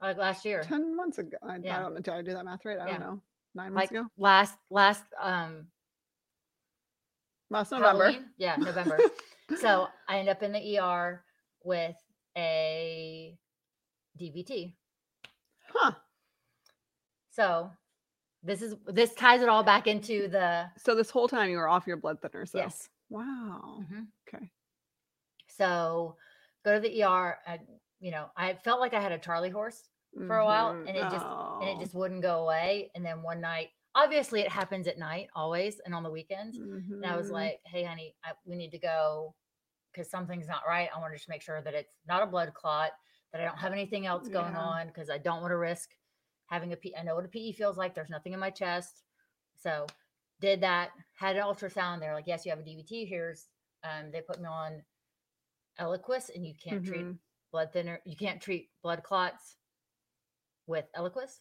like last year, 10 months ago. I, I don't know. Did I do that math right? I Yeah. don't know. Nine months like ago? last last um Last November. Halloween. Yeah, November. so I end up in the ER with a DVT. Huh. So this is this ties it all back into the So this whole time you were off your blood thinner. So yes. wow. Mhm. Okay. So go to the ER. I, you know, I felt like I had a Charlie horse for a while, Mhm. and it just and Oh. it just wouldn't go away. And then one night, obviously, it happens at night always, and on the weekends. And I was Mhm. like, "Hey, honey, I, we need to go because something's not right. I want to just make sure that it's not a blood clot, that I don't have anything else going Yeah. on because I don't want to risk having a P. I know what a PE feels like. There's nothing in my chest, so did that. Had an ultrasound. They're like, "Yes, you have a DVT. Here's." Um, they put me on Eliquis, and you can't treat Mhm. blood thinner. You can't treat blood clots with Eliquis.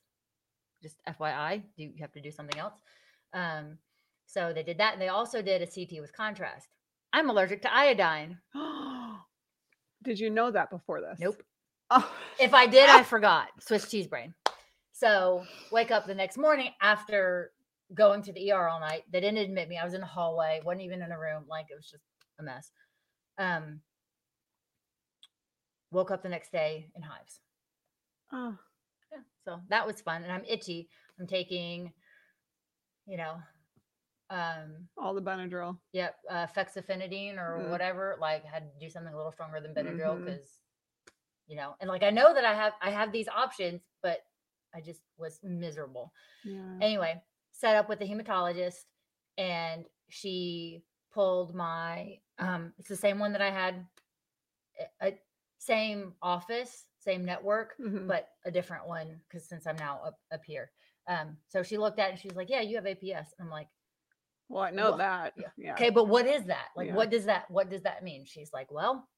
Just FYI, you you have to do something else. Um, so they did that, and they also did a CT with contrast. I'm allergic to iodine. Did you know that before this? Nope. Oh. If I did, I forgot. Swiss cheese brain. So wake up the next morning after going to the ER all night. They didn't admit me. I was in the hallway, wasn't even in a room. Like it was just a mess. Um, woke up the next day in hives. Oh. Yeah, so that was fun. And I'm itchy. I'm taking, you know, um, all the Benadryl. yep, uh, fexofenadine or Mm. whatever. Like had to do something a little stronger than Benadryl because, you know, and like I know that I have I have these options, but I just was miserable. Yeah. Anyway, set up with the hematologist, and she pulled my um, it's the same one that I had, a- same office, same network, Mhm. but a different one because since I'm now up up here. Um, so she looked at it and she's like, Yeah, you have APS. And I'm like, Well, I know Well, that. yeah. Yeah. Okay, but what is that? Like, Yeah. what does that what does that mean? She's like, Well,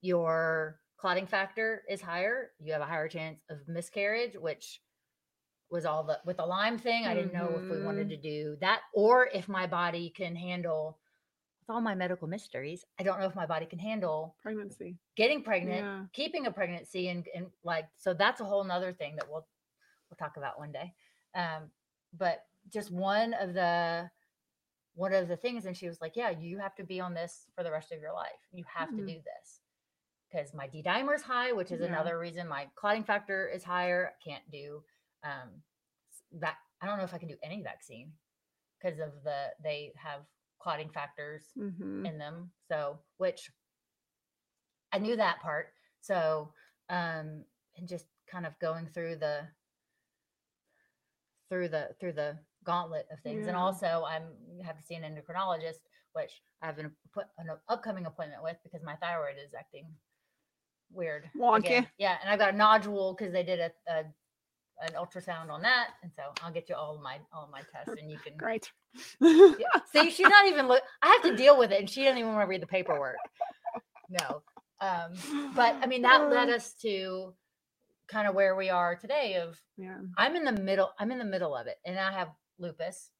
your clotting factor is higher. You have a higher chance of miscarriage, which was all the with the Lyme thing. I didn't know if we wanted Mhm. to do that or if my body can handle with all my medical mysteries. I don't know if my body can handle Pregnancy. getting pregnant, Yeah. keeping a pregnancy, and and like so that's a whole nother thing that we'll we'll talk about one day. Um, but just one of the one of the things, and she was like, "Yeah, you have to be on this for the rest of your life. You have Mhm. to do this." Because my D dimer is high, which is Yeah. another reason my clotting factor is higher. I can't do um, that. I don't know if I can do any vaccine because of the they have clotting factors hmm in them. So, which I knew that part. So, um, and just kind of going through the through the through the gauntlet of things, and also I'm have to see an endocrinologist, which I have an, an upcoming appointment with because my thyroid is acting weird. Wonky. again. Yeah, and I've got a nodule because they did a, a an ultrasound on that, and so I'll get you all my all my tests, and you can Great. yeah. See, she's not even look. I have to deal with it, and she doesn't even want to read the paperwork. No. Um, but I mean, that led us to kind of where we are today. Of Yeah. I'm in the middle. I'm in the middle of it, and I have lupus,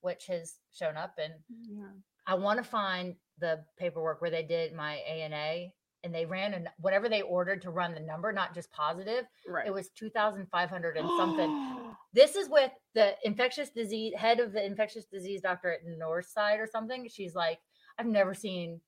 which has shown up, and Yeah. I want to find the paperwork where they did my ANA, and they ran and whatever they ordered to run the number, not just positive. Right. It was two thousand five hundred and something. This is with the infectious disease head of the infectious disease doctor at Northside or something. She's like, I've never seen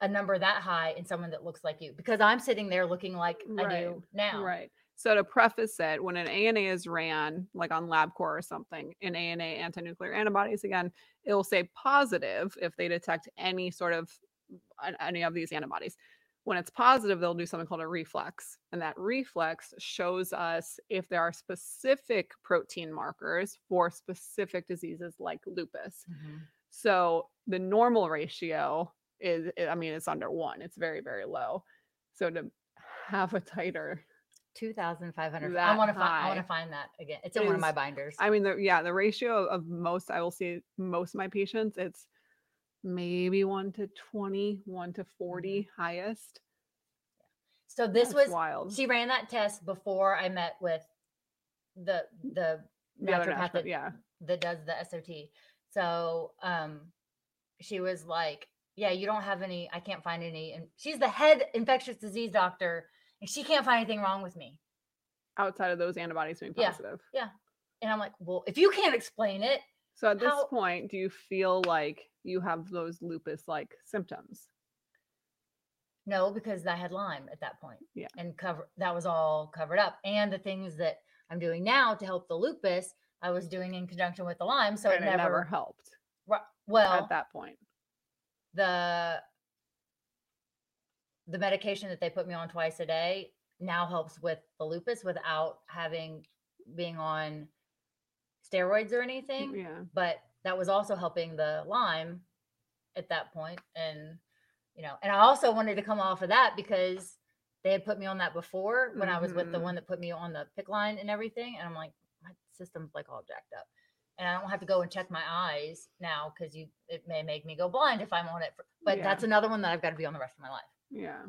a number that high in someone that looks like you because I'm sitting there looking like I Right, do now. Right. So to preface it, when an ANA is ran, like on LabCorp or something, in ANA anti-nuclear antibodies, again, it will say positive if they detect any sort of an- any of these antibodies. When it's positive, they'll do something called a reflex, and that reflex shows us if there are specific protein markers for specific diseases like lupus. Mhm. So the normal ratio is, I mean, it's under one. It's very, very low. So to have a titer 2,500. I want to find I want to find that again. It's in one of my binders. I mean, the yeah, the ratio of most I will see most of my patients, it's maybe one to 20, one to 40 highest. so this That's was wild. she ran that test before I met with the the The naturopath that, yeah. that does the SOT. So um she was like, Yeah, you don't have any, I can't find any. And she's the head infectious disease doctor, and she can't find anything wrong with me. Outside of those antibodies being positive. Yeah. positive. And I'm like, Well, if you can't explain it, So at this How- point, do you feel like you have those lupus like symptoms? no, because I had Lyme at that point. Yeah. And cover that was all covered up. And the things that I'm doing now to help the lupus, I was doing in conjunction with the Lyme. So and it never, helped well at that point. the the medication that they put me on twice a day now helps with the lupus without having being on steroids or anything Yeah. but that was also helping the lyme at that point and you know and i also wanted to come off of that because they had put me on that before when i was with the one mm-hmm. that put me on the PICC line and everything and i'm like my system's like all jacked up and i don't have to go and check my eyes now because you it may make me go blind if i'm on it for, but Yeah. that's another one that i've got to be on the rest of my life Yeah.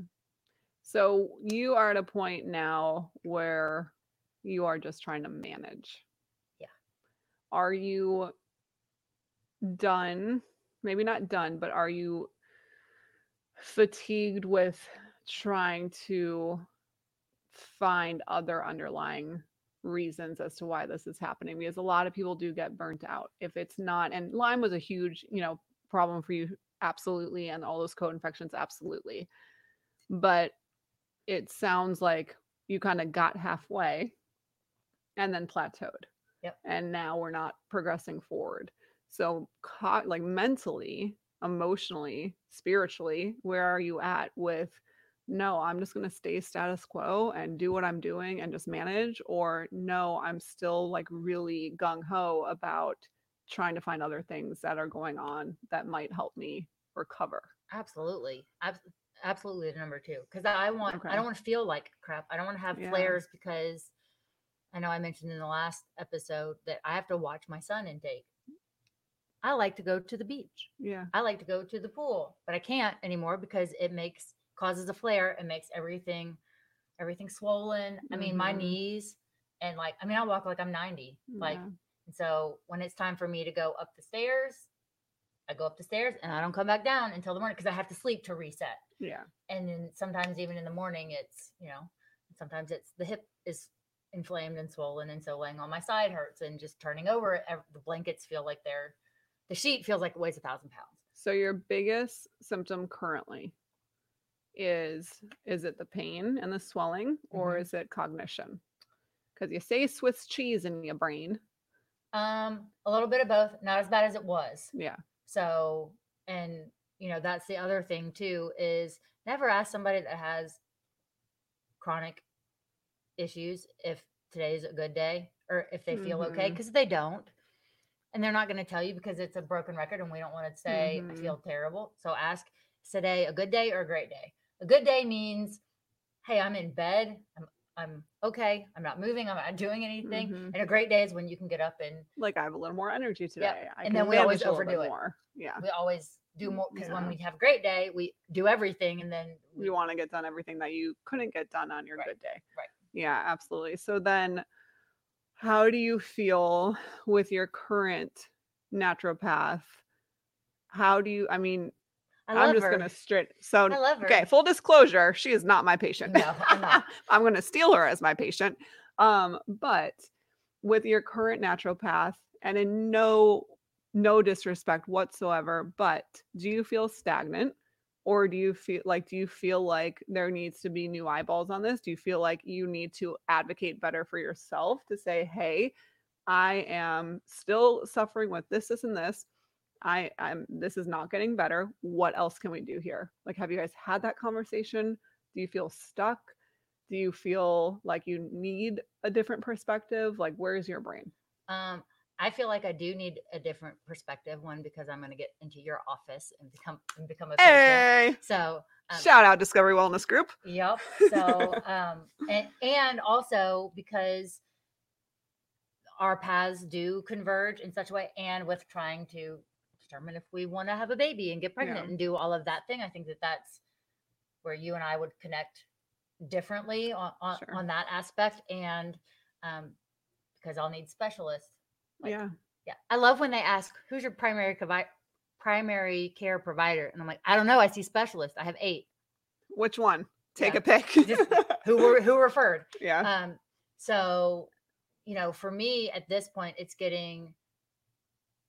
So you are at a point now where you are just trying to manage. Are you done? Maybe not done, but are you fatigued with trying to find other underlying reasons as to why this is happening? Because a lot of people do get burnt out. If it's not, and Lyme was a huge, you know, problem for you, absolutely, and all those co-infections, absolutely but it sounds like you kind of got halfway and then plateaued. Yep. And now we're not progressing forward. So, co- like mentally, emotionally, spiritually, where are you at with no, I'm just going to stay status quo and do what I'm doing and just manage? Or no, I'm still like really gung ho about trying to find other things that are going on that might help me recover. absolutely Abs- absolutely the number two because i want Okay. i don't want to feel like crap i don't want to have Yeah. flares because I know I mentioned in the last episode that I have to watch my sun intake. I like to go to the beach. Yeah. I like to go to the pool, but I can't anymore because it makes causes a flare. It makes everything everything swollen. I mean, my Mhm. knees and like I mean, I walk like I'm 90. Like Yeah. and so when it's time for me to go up the stairs, I go up the stairs and I don't come back down until the morning because I have to sleep to reset. Yeah. And then sometimes even in the morning, it's you know, sometimes it's the hip is inflamed and swollen, and so laying on my side hurts, and just turning over, the blankets feel like they're the sheet feels like it weighs a thousand pounds. So your biggest symptom currently is is it the pain and the swelling or Mhm. is it cognition? Because you say Swiss cheese in your brain. Um, a little bit of both, not as bad as it was. Yeah. So, and you know, that's the other thing too is never ask somebody that has chronic issues if today's a good day or if they feel okay Mhm. because they don't. And they're not going to tell you because it's a broken record and we don't want to say I Mhm. feel terrible. So ask is today a good day or a great day? A good day means hey, I'm in bed. I'm I'm okay. I'm not moving. I'm not doing anything. Mhm. And a great day is when you can get up and Like I have a little more energy today. I and then we always manage a little bit overdo it. more. Yeah. we always do more because when we have a great day, we do everything, and then we, You want to get done everything that you couldn't get done on your Right, good day. right. Yeah, absolutely. So then how do you feel with your current naturopath? How do you I mean, I I'm just her. gonna straight so I love her. okay, full disclosure, she is not my patient. No, I'm not. I'm gonna steal her as my patient. Um, but with your current naturopath, and in no no disrespect whatsoever, but do you feel stagnant? Or do you feel like do you feel like there needs to be new eyeballs on this? Do you feel like you need to advocate better for yourself to say, hey, I am still suffering with this, this, and this. I I'm this is not getting better. What else can we do here? Like, have you guys had that conversation? Do you feel stuck? Do you feel like you need a different perspective? Like, where's your brain? Um, I feel like I do need a different perspective. One because I'm going to get into your office and become and become a patient. Hey, So um, shout out Discovery Wellness Group. Yep. So, um, and, and also because our paths do converge in such a way, and with trying to determine if we want to have a baby and get pregnant Yeah. and do all of that thing, I think that that's where you and I would connect differently on on, Sure. on that aspect, and um, because I'll need specialists. Like, yeah. Yeah, I love when they ask, "Who's your primary provi- primary care provider?" And I'm like, "I don't know. I see specialists. I have eight. Which one? Take Yeah. a pick. Just Who were who referred?" yeah. Um, so, you know, for me at this point, it's getting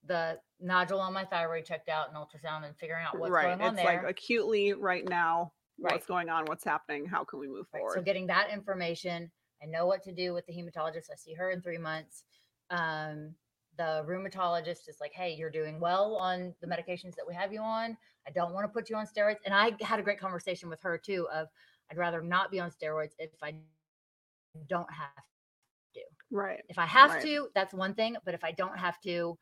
the nodule on my thyroid checked out and ultrasound and figuring out what's right. going on It's there. like acutely right now. Right. What's going on? What's happening? How can we move Right, forward? So getting that information, I know what to do with the hematologist. I see her in three months. Um, the rheumatologist is like, "Hey, you're doing well on the medications that we have you on. I don't want to put you on steroids." And I had a great conversation with her too. Of I'd rather not be on steroids if I don't have to. right. If I have Right. to, that's one thing. But if I don't have to,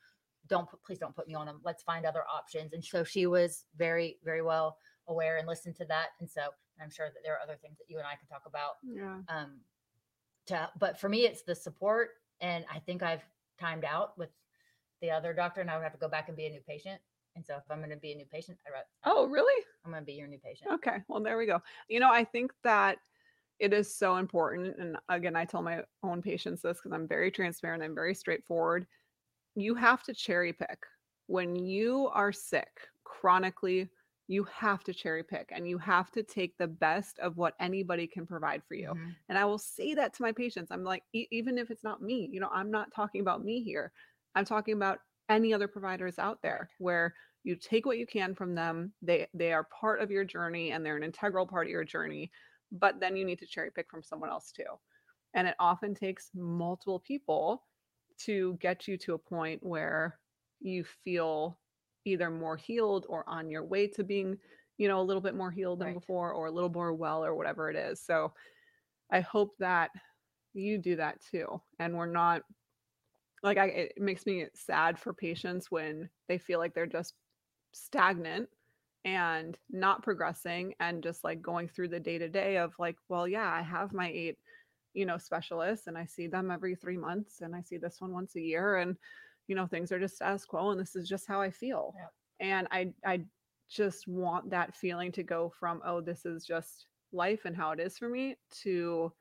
don't put, please don't put me on them. Let's find other options. And so she was very, very well aware and listened to that. And so I'm sure that there are other things that you and I can talk about. Yeah. Um, to, but for me, it's the support. And I think I've timed out with the other doctor and I would have to go back and be a new patient. And so if I'm going to be a new patient, I, ra- Oh, really? I'm going to be your new patient. Okay. Well, there we go. You know, I think that it is so important. And again, I tell my own patients this because I'm very transparent, I'm very straightforward. You have to cherry pick. When you are sick chronically, you have to cherry pick and you have to take the best of what anybody can provide for you. Mhm. And I will say that to my patients. I'm like, e- even if it's not me, you know, I'm not talking about me here. I'm talking about any other providers out there where you take what you can from them. They they are part of your journey and they're an integral part of your journey, but then you need to cherry pick from someone else too. And it often takes multiple people to get you to a point where you feel either more healed or on your way to being, you know, a little bit more healed than Right. before or a little more well or whatever it is. So I hope that you do that too. And we're not like I it makes me sad for patients when they feel like they're just stagnant and not progressing and just like going through the day to day of like, well, yeah, I have my eight you know, specialists and I see them every three months and I see this one once a year and, you know, things are just status quo and this is just how I feel. Yep. And I, I just want that feeling to go from, oh, this is just life and how it is for me to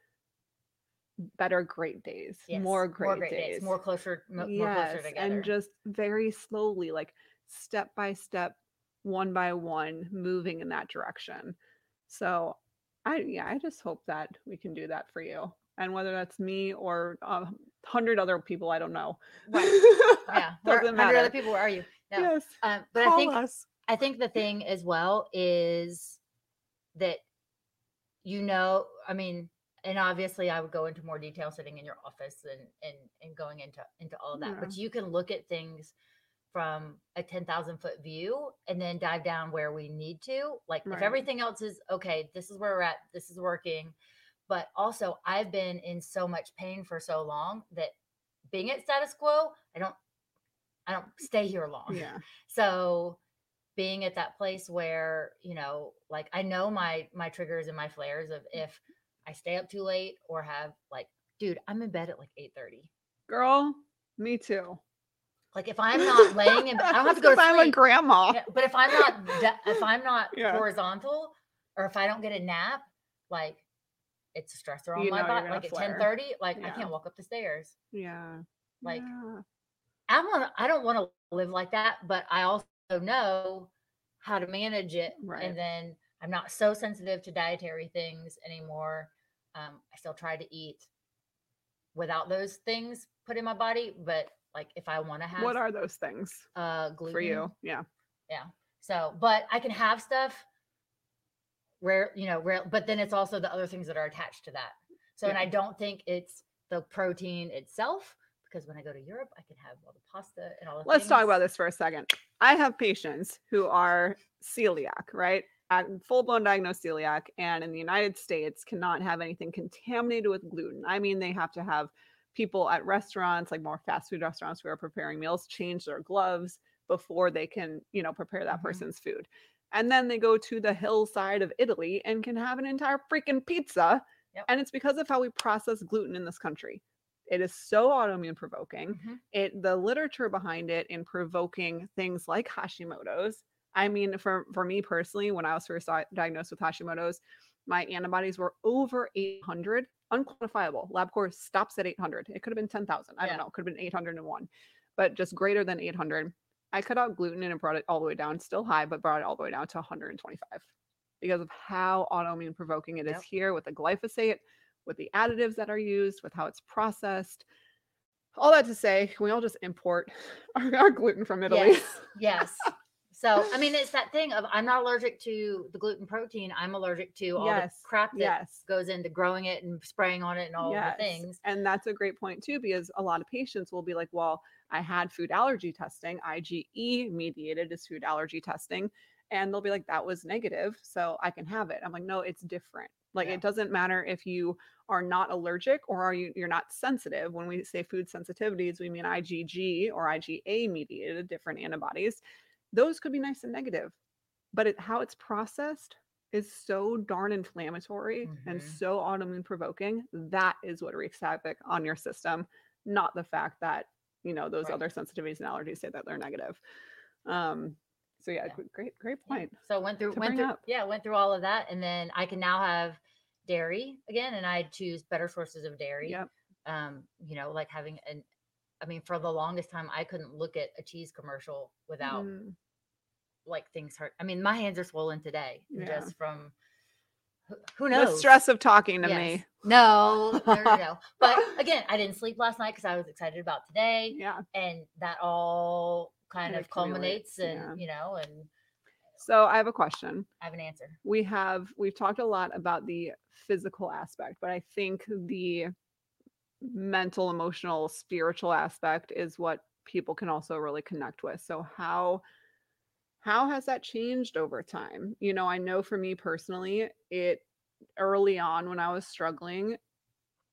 better great days, Yes, more great, days. more closer, mo- more yes, closer together. and just very slowly, like step by step, one by one, moving in that direction. So, I yeah, I just hope that we can do that for you, and whether that's me or a hundred other people, I don't know. Right. yeah, doesn't 100 other people. Where are you? No. Yes, Um, but I think us. I think the thing as well is that you know, I mean, and obviously I would go into more detail sitting in your office and and and going into into all of that. Yeah. But you can look at things from a 10,000 foot view and then dive down where we need to. Like if everything else is okay, this is where we're at, this is working. But also I've been in so much pain for so long that being at status quo, I don't I don't stay here long. Yeah, So being at that place where, you know, like I know my my triggers and my flares of mm. if I stay up too late or have like, dude, I'm in bed at like 8 30. girl, me too. Like if I'm not laying in I don't have to go to I'm a grandma. But if I'm not if I'm not Yeah. horizontal or if I don't get a nap, like it's a stressor on You my body. Like at flare. 10 30, like I can't walk up the stairs. Yeah, Like yeah. I want I don't want to live like that, but I also know how to manage it. Right. And then I'm not so sensitive to dietary things anymore. Um, I still try to eat without those things put in my body, but like if I want to have what are those things uh gluten for you? Yeah, yeah. So, but I can have stuff rare, you know, rare, but then it's also the other things that are attached to that. So, and I don't think it's the protein itself because when I go to Europe, I can have all the pasta and all the let's talk about this for a second. I have patients who are celiac, right? At full blown diagnosed celiac, and in the United States cannot have anything contaminated with gluten. I mean, they have to have people at restaurants, like more fast food restaurants who are preparing meals, change their gloves before they can, you know, prepare that Mhm. person's food. And then they go to the hillside of Italy and can have an entire freaking pizza. Yep. And it's because of how we process gluten in this country. It is so autoimmune provoking Mhm. it the literature behind it in provoking things like Hashimoto's. I mean, for for me personally, when I was first diagnosed with Hashimoto's, my antibodies were over 800, unquantifiable. LabCorp stops at 800. It could have been 10,000. I Yeah. don't know. It could have been 801, but just greater than 800. I cut out gluten and it brought it all the way down, still high, but brought it all the way down to 125 because of how autoimmune provoking it is Yep. here with the glyphosate, with the additives that are used, with how it's processed. All that to say, can we all just import our, our gluten from Italy? Yes. Yes. So, I mean, it's that thing of I'm not allergic to the gluten protein. I'm allergic to all Yes, the crap that yes. goes into growing it and spraying on it and all Yes. the things. And that's a great point too, because a lot of patients will be like, well, I had food allergy testing, IgE mediated is food allergy testing. And they'll be like, that was negative. So I can have it. I'm like, no, it's different. Like Yeah. it doesn't matter if you are not allergic or are you you're not sensitive. When we say food sensitivities, we mean IgG or IgA mediated different antibodies. Those could be nice and negative. But it, how it's processed is so darn inflammatory and Mhm. so autoimmune provoking. That is what wreaks havoc on your system, not the fact that you know those Right. other sensitivities and allergies say that they're negative. Um, so yeah, Yeah. gr- great, great Yeah. point. So went through went through up. yeah, went through all of that and then I can now have dairy again and I choose better sources of dairy. Yep. Um, you know, like having an I mean for the longest time I couldn't look at a cheese commercial without Mm, like things hurt. I mean, my hands are swollen today Yeah. just from who, who the knows? stress of talking to Yes. me. No, no, no, no. But again, I didn't sleep last night because I was excited about today, Yeah. and that all kind It of culminates, and accumulates, you know, and So I have a question. I have an answer. we have we've talked a lot about the physical aspect but i think the mental emotional spiritual aspect is what people can also really connect with so how how has that changed over time you know i know for me personally it early on when i was struggling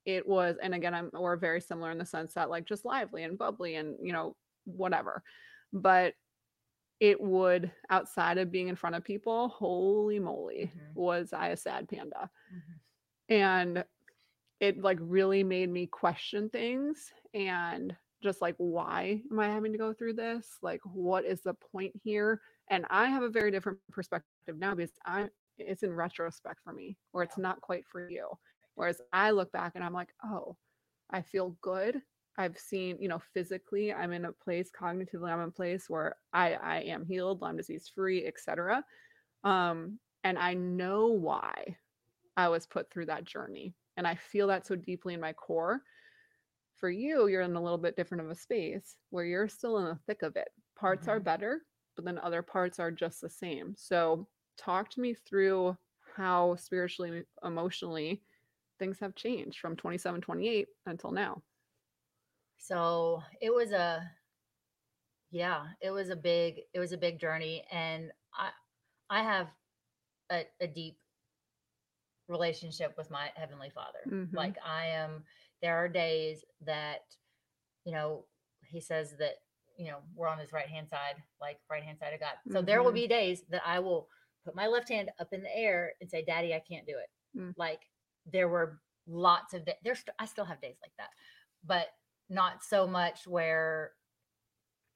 it was and again i'm we're very similar in the sense that like just lively and bubbly and you know whatever but it would outside of being in front of people holy moly Mhm. was i a sad panda Mhm. and it like really made me question things and just like why am I having to go through this? Like what is the point here? And I have a very different perspective now because I it's in retrospect for me, or it's not quite for you. Whereas I look back and I'm like, oh, I feel good. I've seen, you know, physically, I'm in a place, cognitively, I'm in a place where I, I am healed, Lyme disease free, etc. Um, and I know why I was put through that journey. And I feel that so deeply in my core. For you, you're in a little bit different of a space where you're still in the thick of it. Parts are Mhm. better, but then other parts are just the same. So, talk to me through how spiritually, emotionally, things have changed from 27, 28 until now. So it was a, yeah, it was a big, it was a big journey, and I, I have a, a deep relationship with my heavenly Father. Mhm. Like I am. There are days that, you know, He says that you know we're on His right hand side, like right hand side of God. So there will Mhm. be days that I will put my left hand up in the air and say, "Daddy, I can't do it." Mm. Like there were lots of da- there's I still have days like that, but not so much where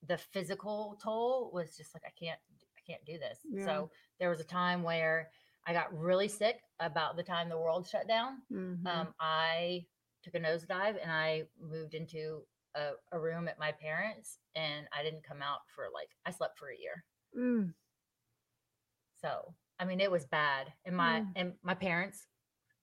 the physical toll was just like I can't I can't do this. Yeah. So there was a time where I got really sick about the time the world shut down. Mhm. Um, I took a nosedive and I moved into a, a room at my parents and I didn't come out for like I slept for a year. Mm. So I mean it was bad. And my Mm. and my parents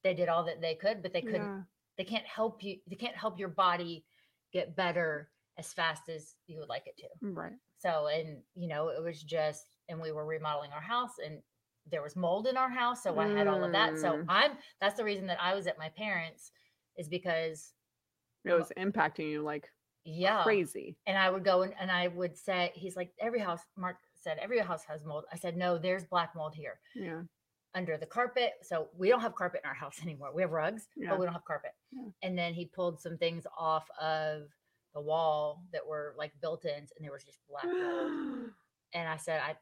they did all that they could, but they couldn't Yeah. they can't help you they can't help your body get better as fast as you would like it to. Right. So, and you know, it was just, and we were remodeling our house and there was mold in our house. So I had all of that. So Mm. I'm, that's the reason that I was at my parents is because, It was impacting you like yeah. crazy. And I would go and, and I would say, he's like, every house, Mark said, every house has mold. I said, no, there's black mold here Yeah. under the carpet. So we don't have carpet in our house anymore. We have rugs, Yeah. but we don't have carpet. Yeah. And then he pulled some things off of the wall that were like built-ins and there was just black mold. and I said, I,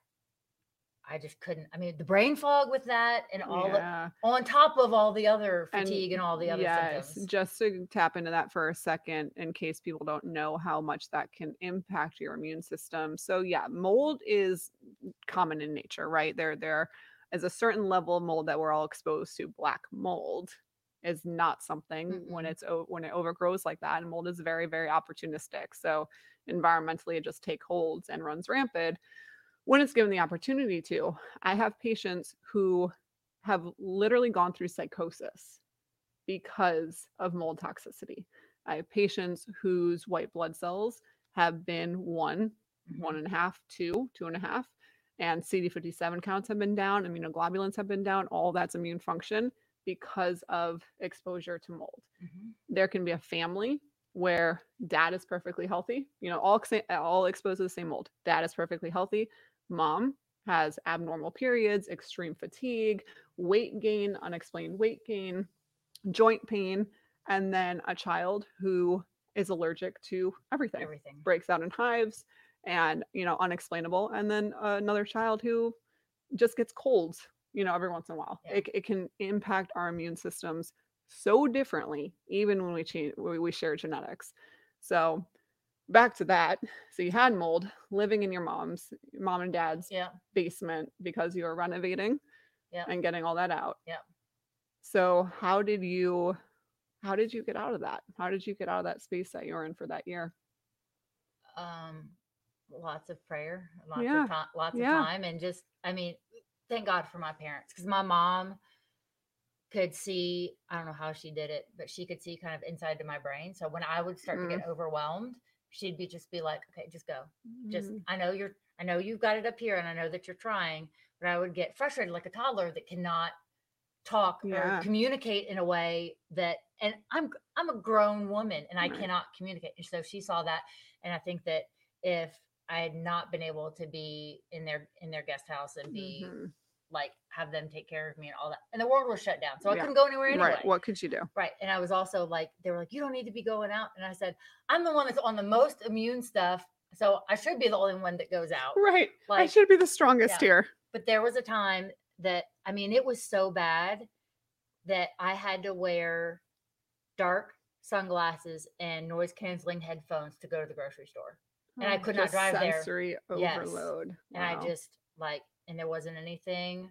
I just couldn't. I mean, the brain fog with that, and all the, on top of all the other fatigue and, all the other yes, symptoms. just to tap into that for a second, in case people don't know how much that can impact your immune system. So yeah, mold is common in nature, right? There, there is a certain level of mold that we're all exposed to. Black mold is not something when Mm-mm. it's when it overgrows like that, and mold is very, very opportunistic. So environmentally, it just take holds and runs rampant when it's given the opportunity to. I have patients who have literally gone through psychosis because of mold toxicity. I have patients whose white blood cells have been one, Mhm. one and a half, two, two and a half, and CD57 counts have been down, immunoglobulins have been down. All that's immune function because of exposure to mold. Mhm. There can be a family where dad is perfectly healthy, you know, all all exposed to the same mold. Dad is perfectly healthy. Mom has abnormal periods, extreme fatigue, weight gain, unexplained weight gain, joint pain, and then a child who is allergic to everything Everything. breaks out in hives and you know unexplainable and then another child who just gets colds you know every once in a while Yeah. it, it can impact our immune systems so differently even when we change we, we share genetics so back to that so you had mold living in your mom's mom and dad's Yeah. basement because you were renovating Yeah. and getting all that out Yeah. so how did you how did you get out of that how did you get out of that space that you were in for that year Um, lots of prayer, lots Yeah. of time, lots Yeah. of time, and just, I mean, thank God for my parents because my mom could see, I don't know how she did it, but she could see kind of inside to my brain. So when I would start to Mm. get overwhelmed, she'd be just be like, okay, just go. just Mm. I know you're I know you've got it up here and I know that you're trying, but I would get frustrated like a toddler that cannot talk Yeah. or communicate in a way that and I'm I'm a grown woman and I Right. cannot communicate. And so she saw that and I think that if I had not been able to be in their in their guest house and be Mhm. Like have them take care of me and all that. And the world was shut down. So I Yeah. couldn't go anywhere anyway. Right. What could you do? Right. And I was also like, they were like, you don't need to be going out. And I said, I'm the one that's on the most immune stuff. So I should be the only one that goes out. Right. I should be the strongest yeah. here. but there was a time that, I mean, it was so bad that I had to wear dark sunglasses and noise canceling headphones to go to the grocery store. and I Oh, could not drive there. sensory Yes. overload. And I just like, and there wasn't anything,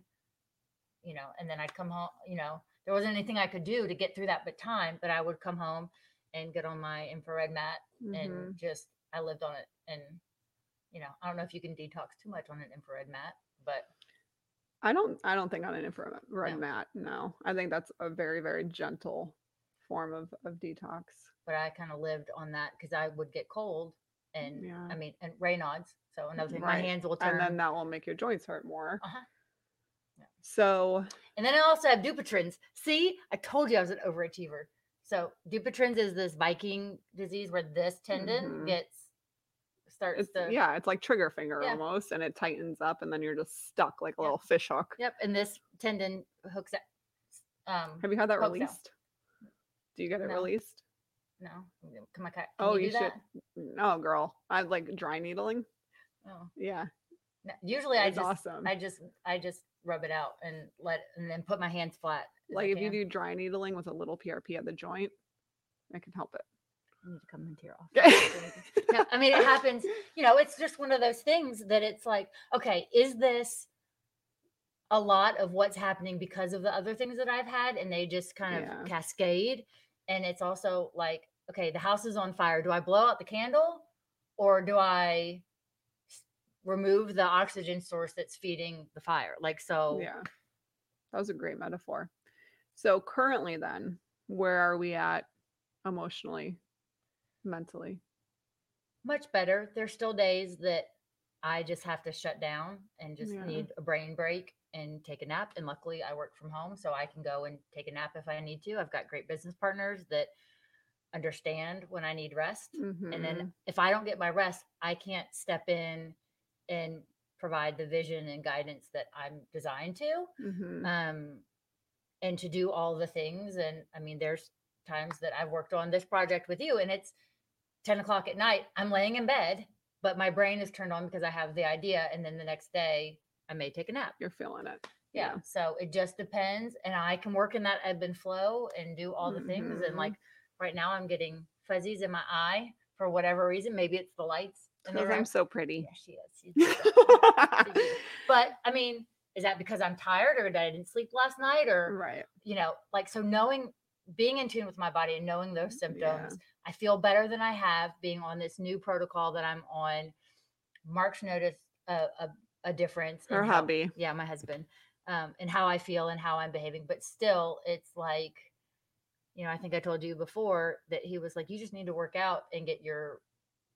you know, and then I'd come home, you know, there wasn't anything I could do to get through that but time, but I would come home and get on my infrared mat Mhm. and just, I lived on it. And, you know, I don't know if you can detox too much on an infrared mat, but I don't I don't think on an infrared No. mat. No. I think that's a very, very gentle form of, of detox. but I kind of lived on that because I would get cold and Yeah. I mean, and Raynaud's. So another thing, my hands will turn. And then that will make your joints hurt more. Uh-huh. Yeah. So And then I also have Dupuytren's. See, I told you I was an overachiever. So Dupuytren's is this Viking disease where this tendon Mhm. gets starts it's to yeah, it's like trigger finger Yeah. almost, and it tightens up, and then you're just stuck like a Yeah. little fish hook. Yep, and this tendon hooks up. Um, Have you had that Pokes out. released? Do you get it No. released? No, come on, can Oh, you, you should. that? Oh, no, girl. I like dry needling. Oh, Yeah, no. Usually I it's just awesome. I just I just rub it out and let and then put my hands flat. like if you do dry needling with a little PRP at the joint, it can help it. I need to come into your office. no, I mean it happens. You know, it's just one of those things that it's like, okay, is this a lot of what's happening because of the other things that I've had, and they just kind of Yeah. cascade. And it's also like, okay, the house is on fire. Do I blow out the candle, or do i remove the oxygen source that's feeding the fire? Like so. Yeah. That was a great metaphor. So currently then, where are we at emotionally, mentally? much better. There's still days that I just have to shut down and just Yeah. need a brain break and take a nap. And luckily, I work from home, so I can go and take a nap if I need to. I've got great business partners that understand when I need rest. And Mhm. then if I don't get my rest, I can't step in and provide the vision and guidance that I'm designed to Mhm. um and to do all the things and i mean there's times that i've worked on this project with you and it's 10 o'clock at night i'm laying in bed but my brain is turned on because i have the idea and then the next day i may take a nap You're feeling it. yeah, so it just depends and i can work in that ebb and flow and do all the things and Mhm. like right now i'm getting fuzzies in my eye for whatever reason maybe it's the lights Because I'm so pretty. yeah she is beautiful. but i mean is that because i'm tired or that i didn't sleep last night or right. you know, like so knowing being in tune with my body and knowing those Yeah. symptoms, I feel better than I have being on this new protocol that I'm on. Mark's noticed a, a, a difference. Her hubby. yeah, my husband, um, and how I feel and how I'm behaving. But still, it's like, you know, I think I told you before that he was like, you just need to work out and get your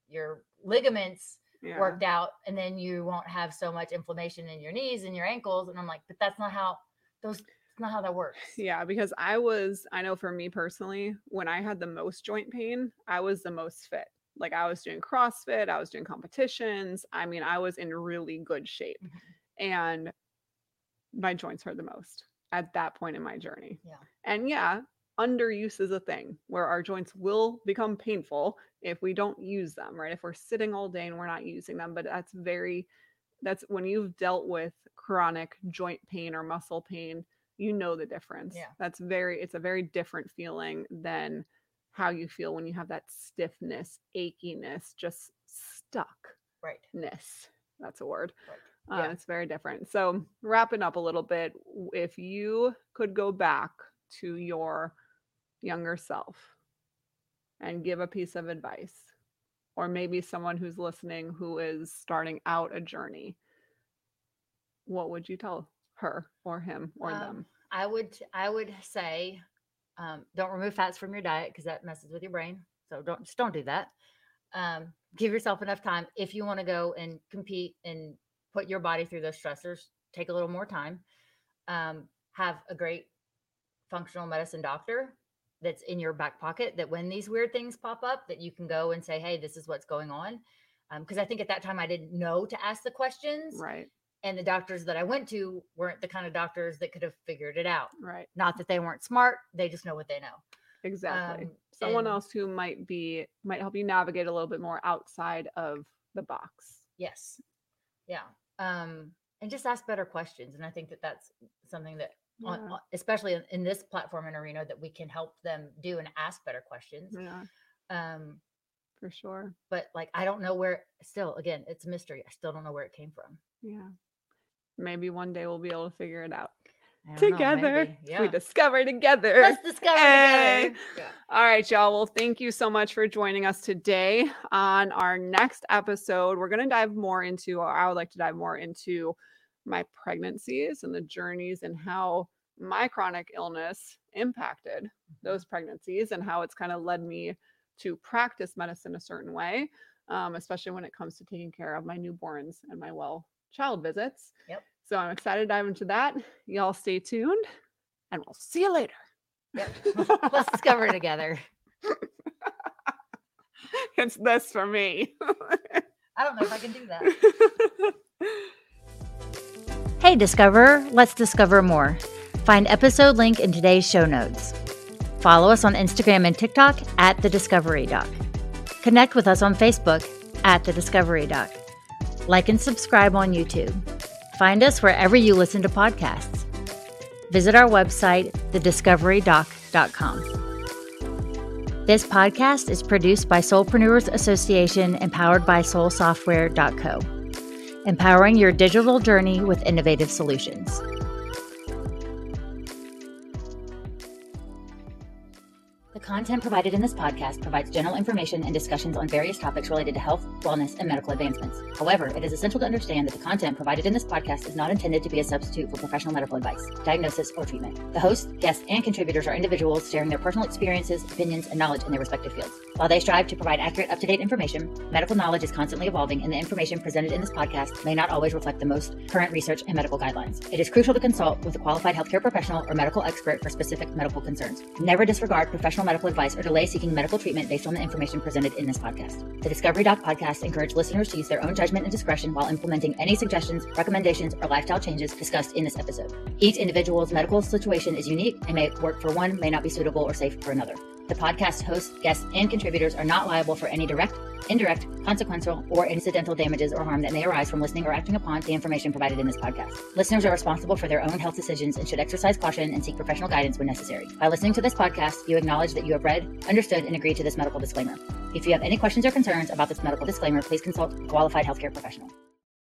your ligaments Yeah. worked out and then you won't have so much inflammation in your knees and your ankles and i'm like but that's not how those not how that works Yeah, because I was, I know for me personally, when I had the most joint pain, I was the most fit. Like I was doing CrossFit, I was doing competitions. I mean, I was in really good shape. Mhm. And my joints hurt the most at that point in my journey. Yeah. And yeah, underuse is a thing where our joints will become painful if we don't use them, right? If we're sitting all day and we're not using them, but that's very that's when you've dealt with chronic joint pain or muscle pain, you know the difference. Yeah. That's very it's a very different feeling than how you feel when you have that stiffness, achiness, just stuckness. right That's a word. Right. Uh, It's very different. So, wrapping up a little bit, if you could go back to your younger self and give a piece of advice, or maybe someone who's listening who is starting out a journey, what would you tell her or him or Um, them? i would i would say um, don't remove fats from your diet because that messes with your brain so don't just don't do that. Um, give yourself enough time if you want to go and compete and put your body through those stressors take a little more time. Um, have a great functional medicine doctor that's in your back pocket that when these weird things pop up that you can go and say hey this is what's going on. Because i think at that time i didn't know to ask the questions Right, and the doctors that I went to weren't the kind of doctors that could have figured it out. right, Not that they weren't smart, they just know what they know. exactly. Um, someone and- else who might be might help you navigate a little bit more outside of the box. Yes. Yeah. Um and just ask better questions and I think that that's something that Yeah. on- especially in, in this platform and arena that we can help them do and ask better questions. Yeah, Um, for sure. but like I don't know where. Still, again, it's a mystery. I still don't know where it came from. Yeah. Maybe one day we'll be able to figure it out don't know, together. Yeah. We discover together. Let's discover Hey. together. Yeah. All right, y'all. Well, thank you so much for joining us today. On our next episode, we're going to dive more into, or I would like to dive more into my pregnancies and the journeys and how my chronic illness impacted those pregnancies and how it's kind of led me to practice medicine a certain way, um, especially when it comes to taking care of my newborns and my well child visits. Yep. So I'm excited to dive into that. Y'all stay tuned and we'll see you later. Yep. Let's discover it together. it's this for me. I don't know if I can do that. Hey, Discoverer, let's discover more. Find episode link in today's show notes. Follow us on Instagram and TikTok at The Discovery Doc. Connect with us on Facebook at The Discovery Doc. Like and subscribe on YouTube. Find us wherever you listen to podcasts. Visit our website, thediscoverydoc.com. This podcast is produced by Soulpreneurs Association and powered by soulsoftware.co empowering your digital journey with innovative solutions. Content provided in this podcast provides general information and discussions on various topics related to health, wellness, and medical advancements. However, it is essential to understand that the content provided in this podcast is not intended to be a substitute for professional medical advice, diagnosis, or treatment. The hosts, guests, and contributors are individuals sharing their personal experiences, opinions, and knowledge in their respective fields. While they strive to provide accurate, up to date information, medical knowledge is constantly evolving, and the information presented in this podcast may not always reflect the most current research and medical guidelines. It is crucial to consult with a qualified healthcare professional or medical expert for specific medical concerns. Never disregard professional medical advice or delay seeking medical treatment based on the information presented in this podcast. The Discovery Doc podcast encourage listeners to use their own judgment and discretion while implementing any suggestions, recommendations, or lifestyle changes discussed in this episode. Each individual's medical situation is unique and may work for one, may not be suitable or safe for another. The podcast hosts, guests, and contributors are not liable for any direct, indirect, consequential, or incidental damages or harm that may arise from listening or acting upon the information provided in this podcast. Listeners are responsible for their own health decisions and should exercise caution and seek professional guidance when necessary. By listening to this podcast, you acknowledge that you have read, understood, and agreed to this medical disclaimer. If you have any questions or concerns about this medical disclaimer, please consult a qualified healthcare professional.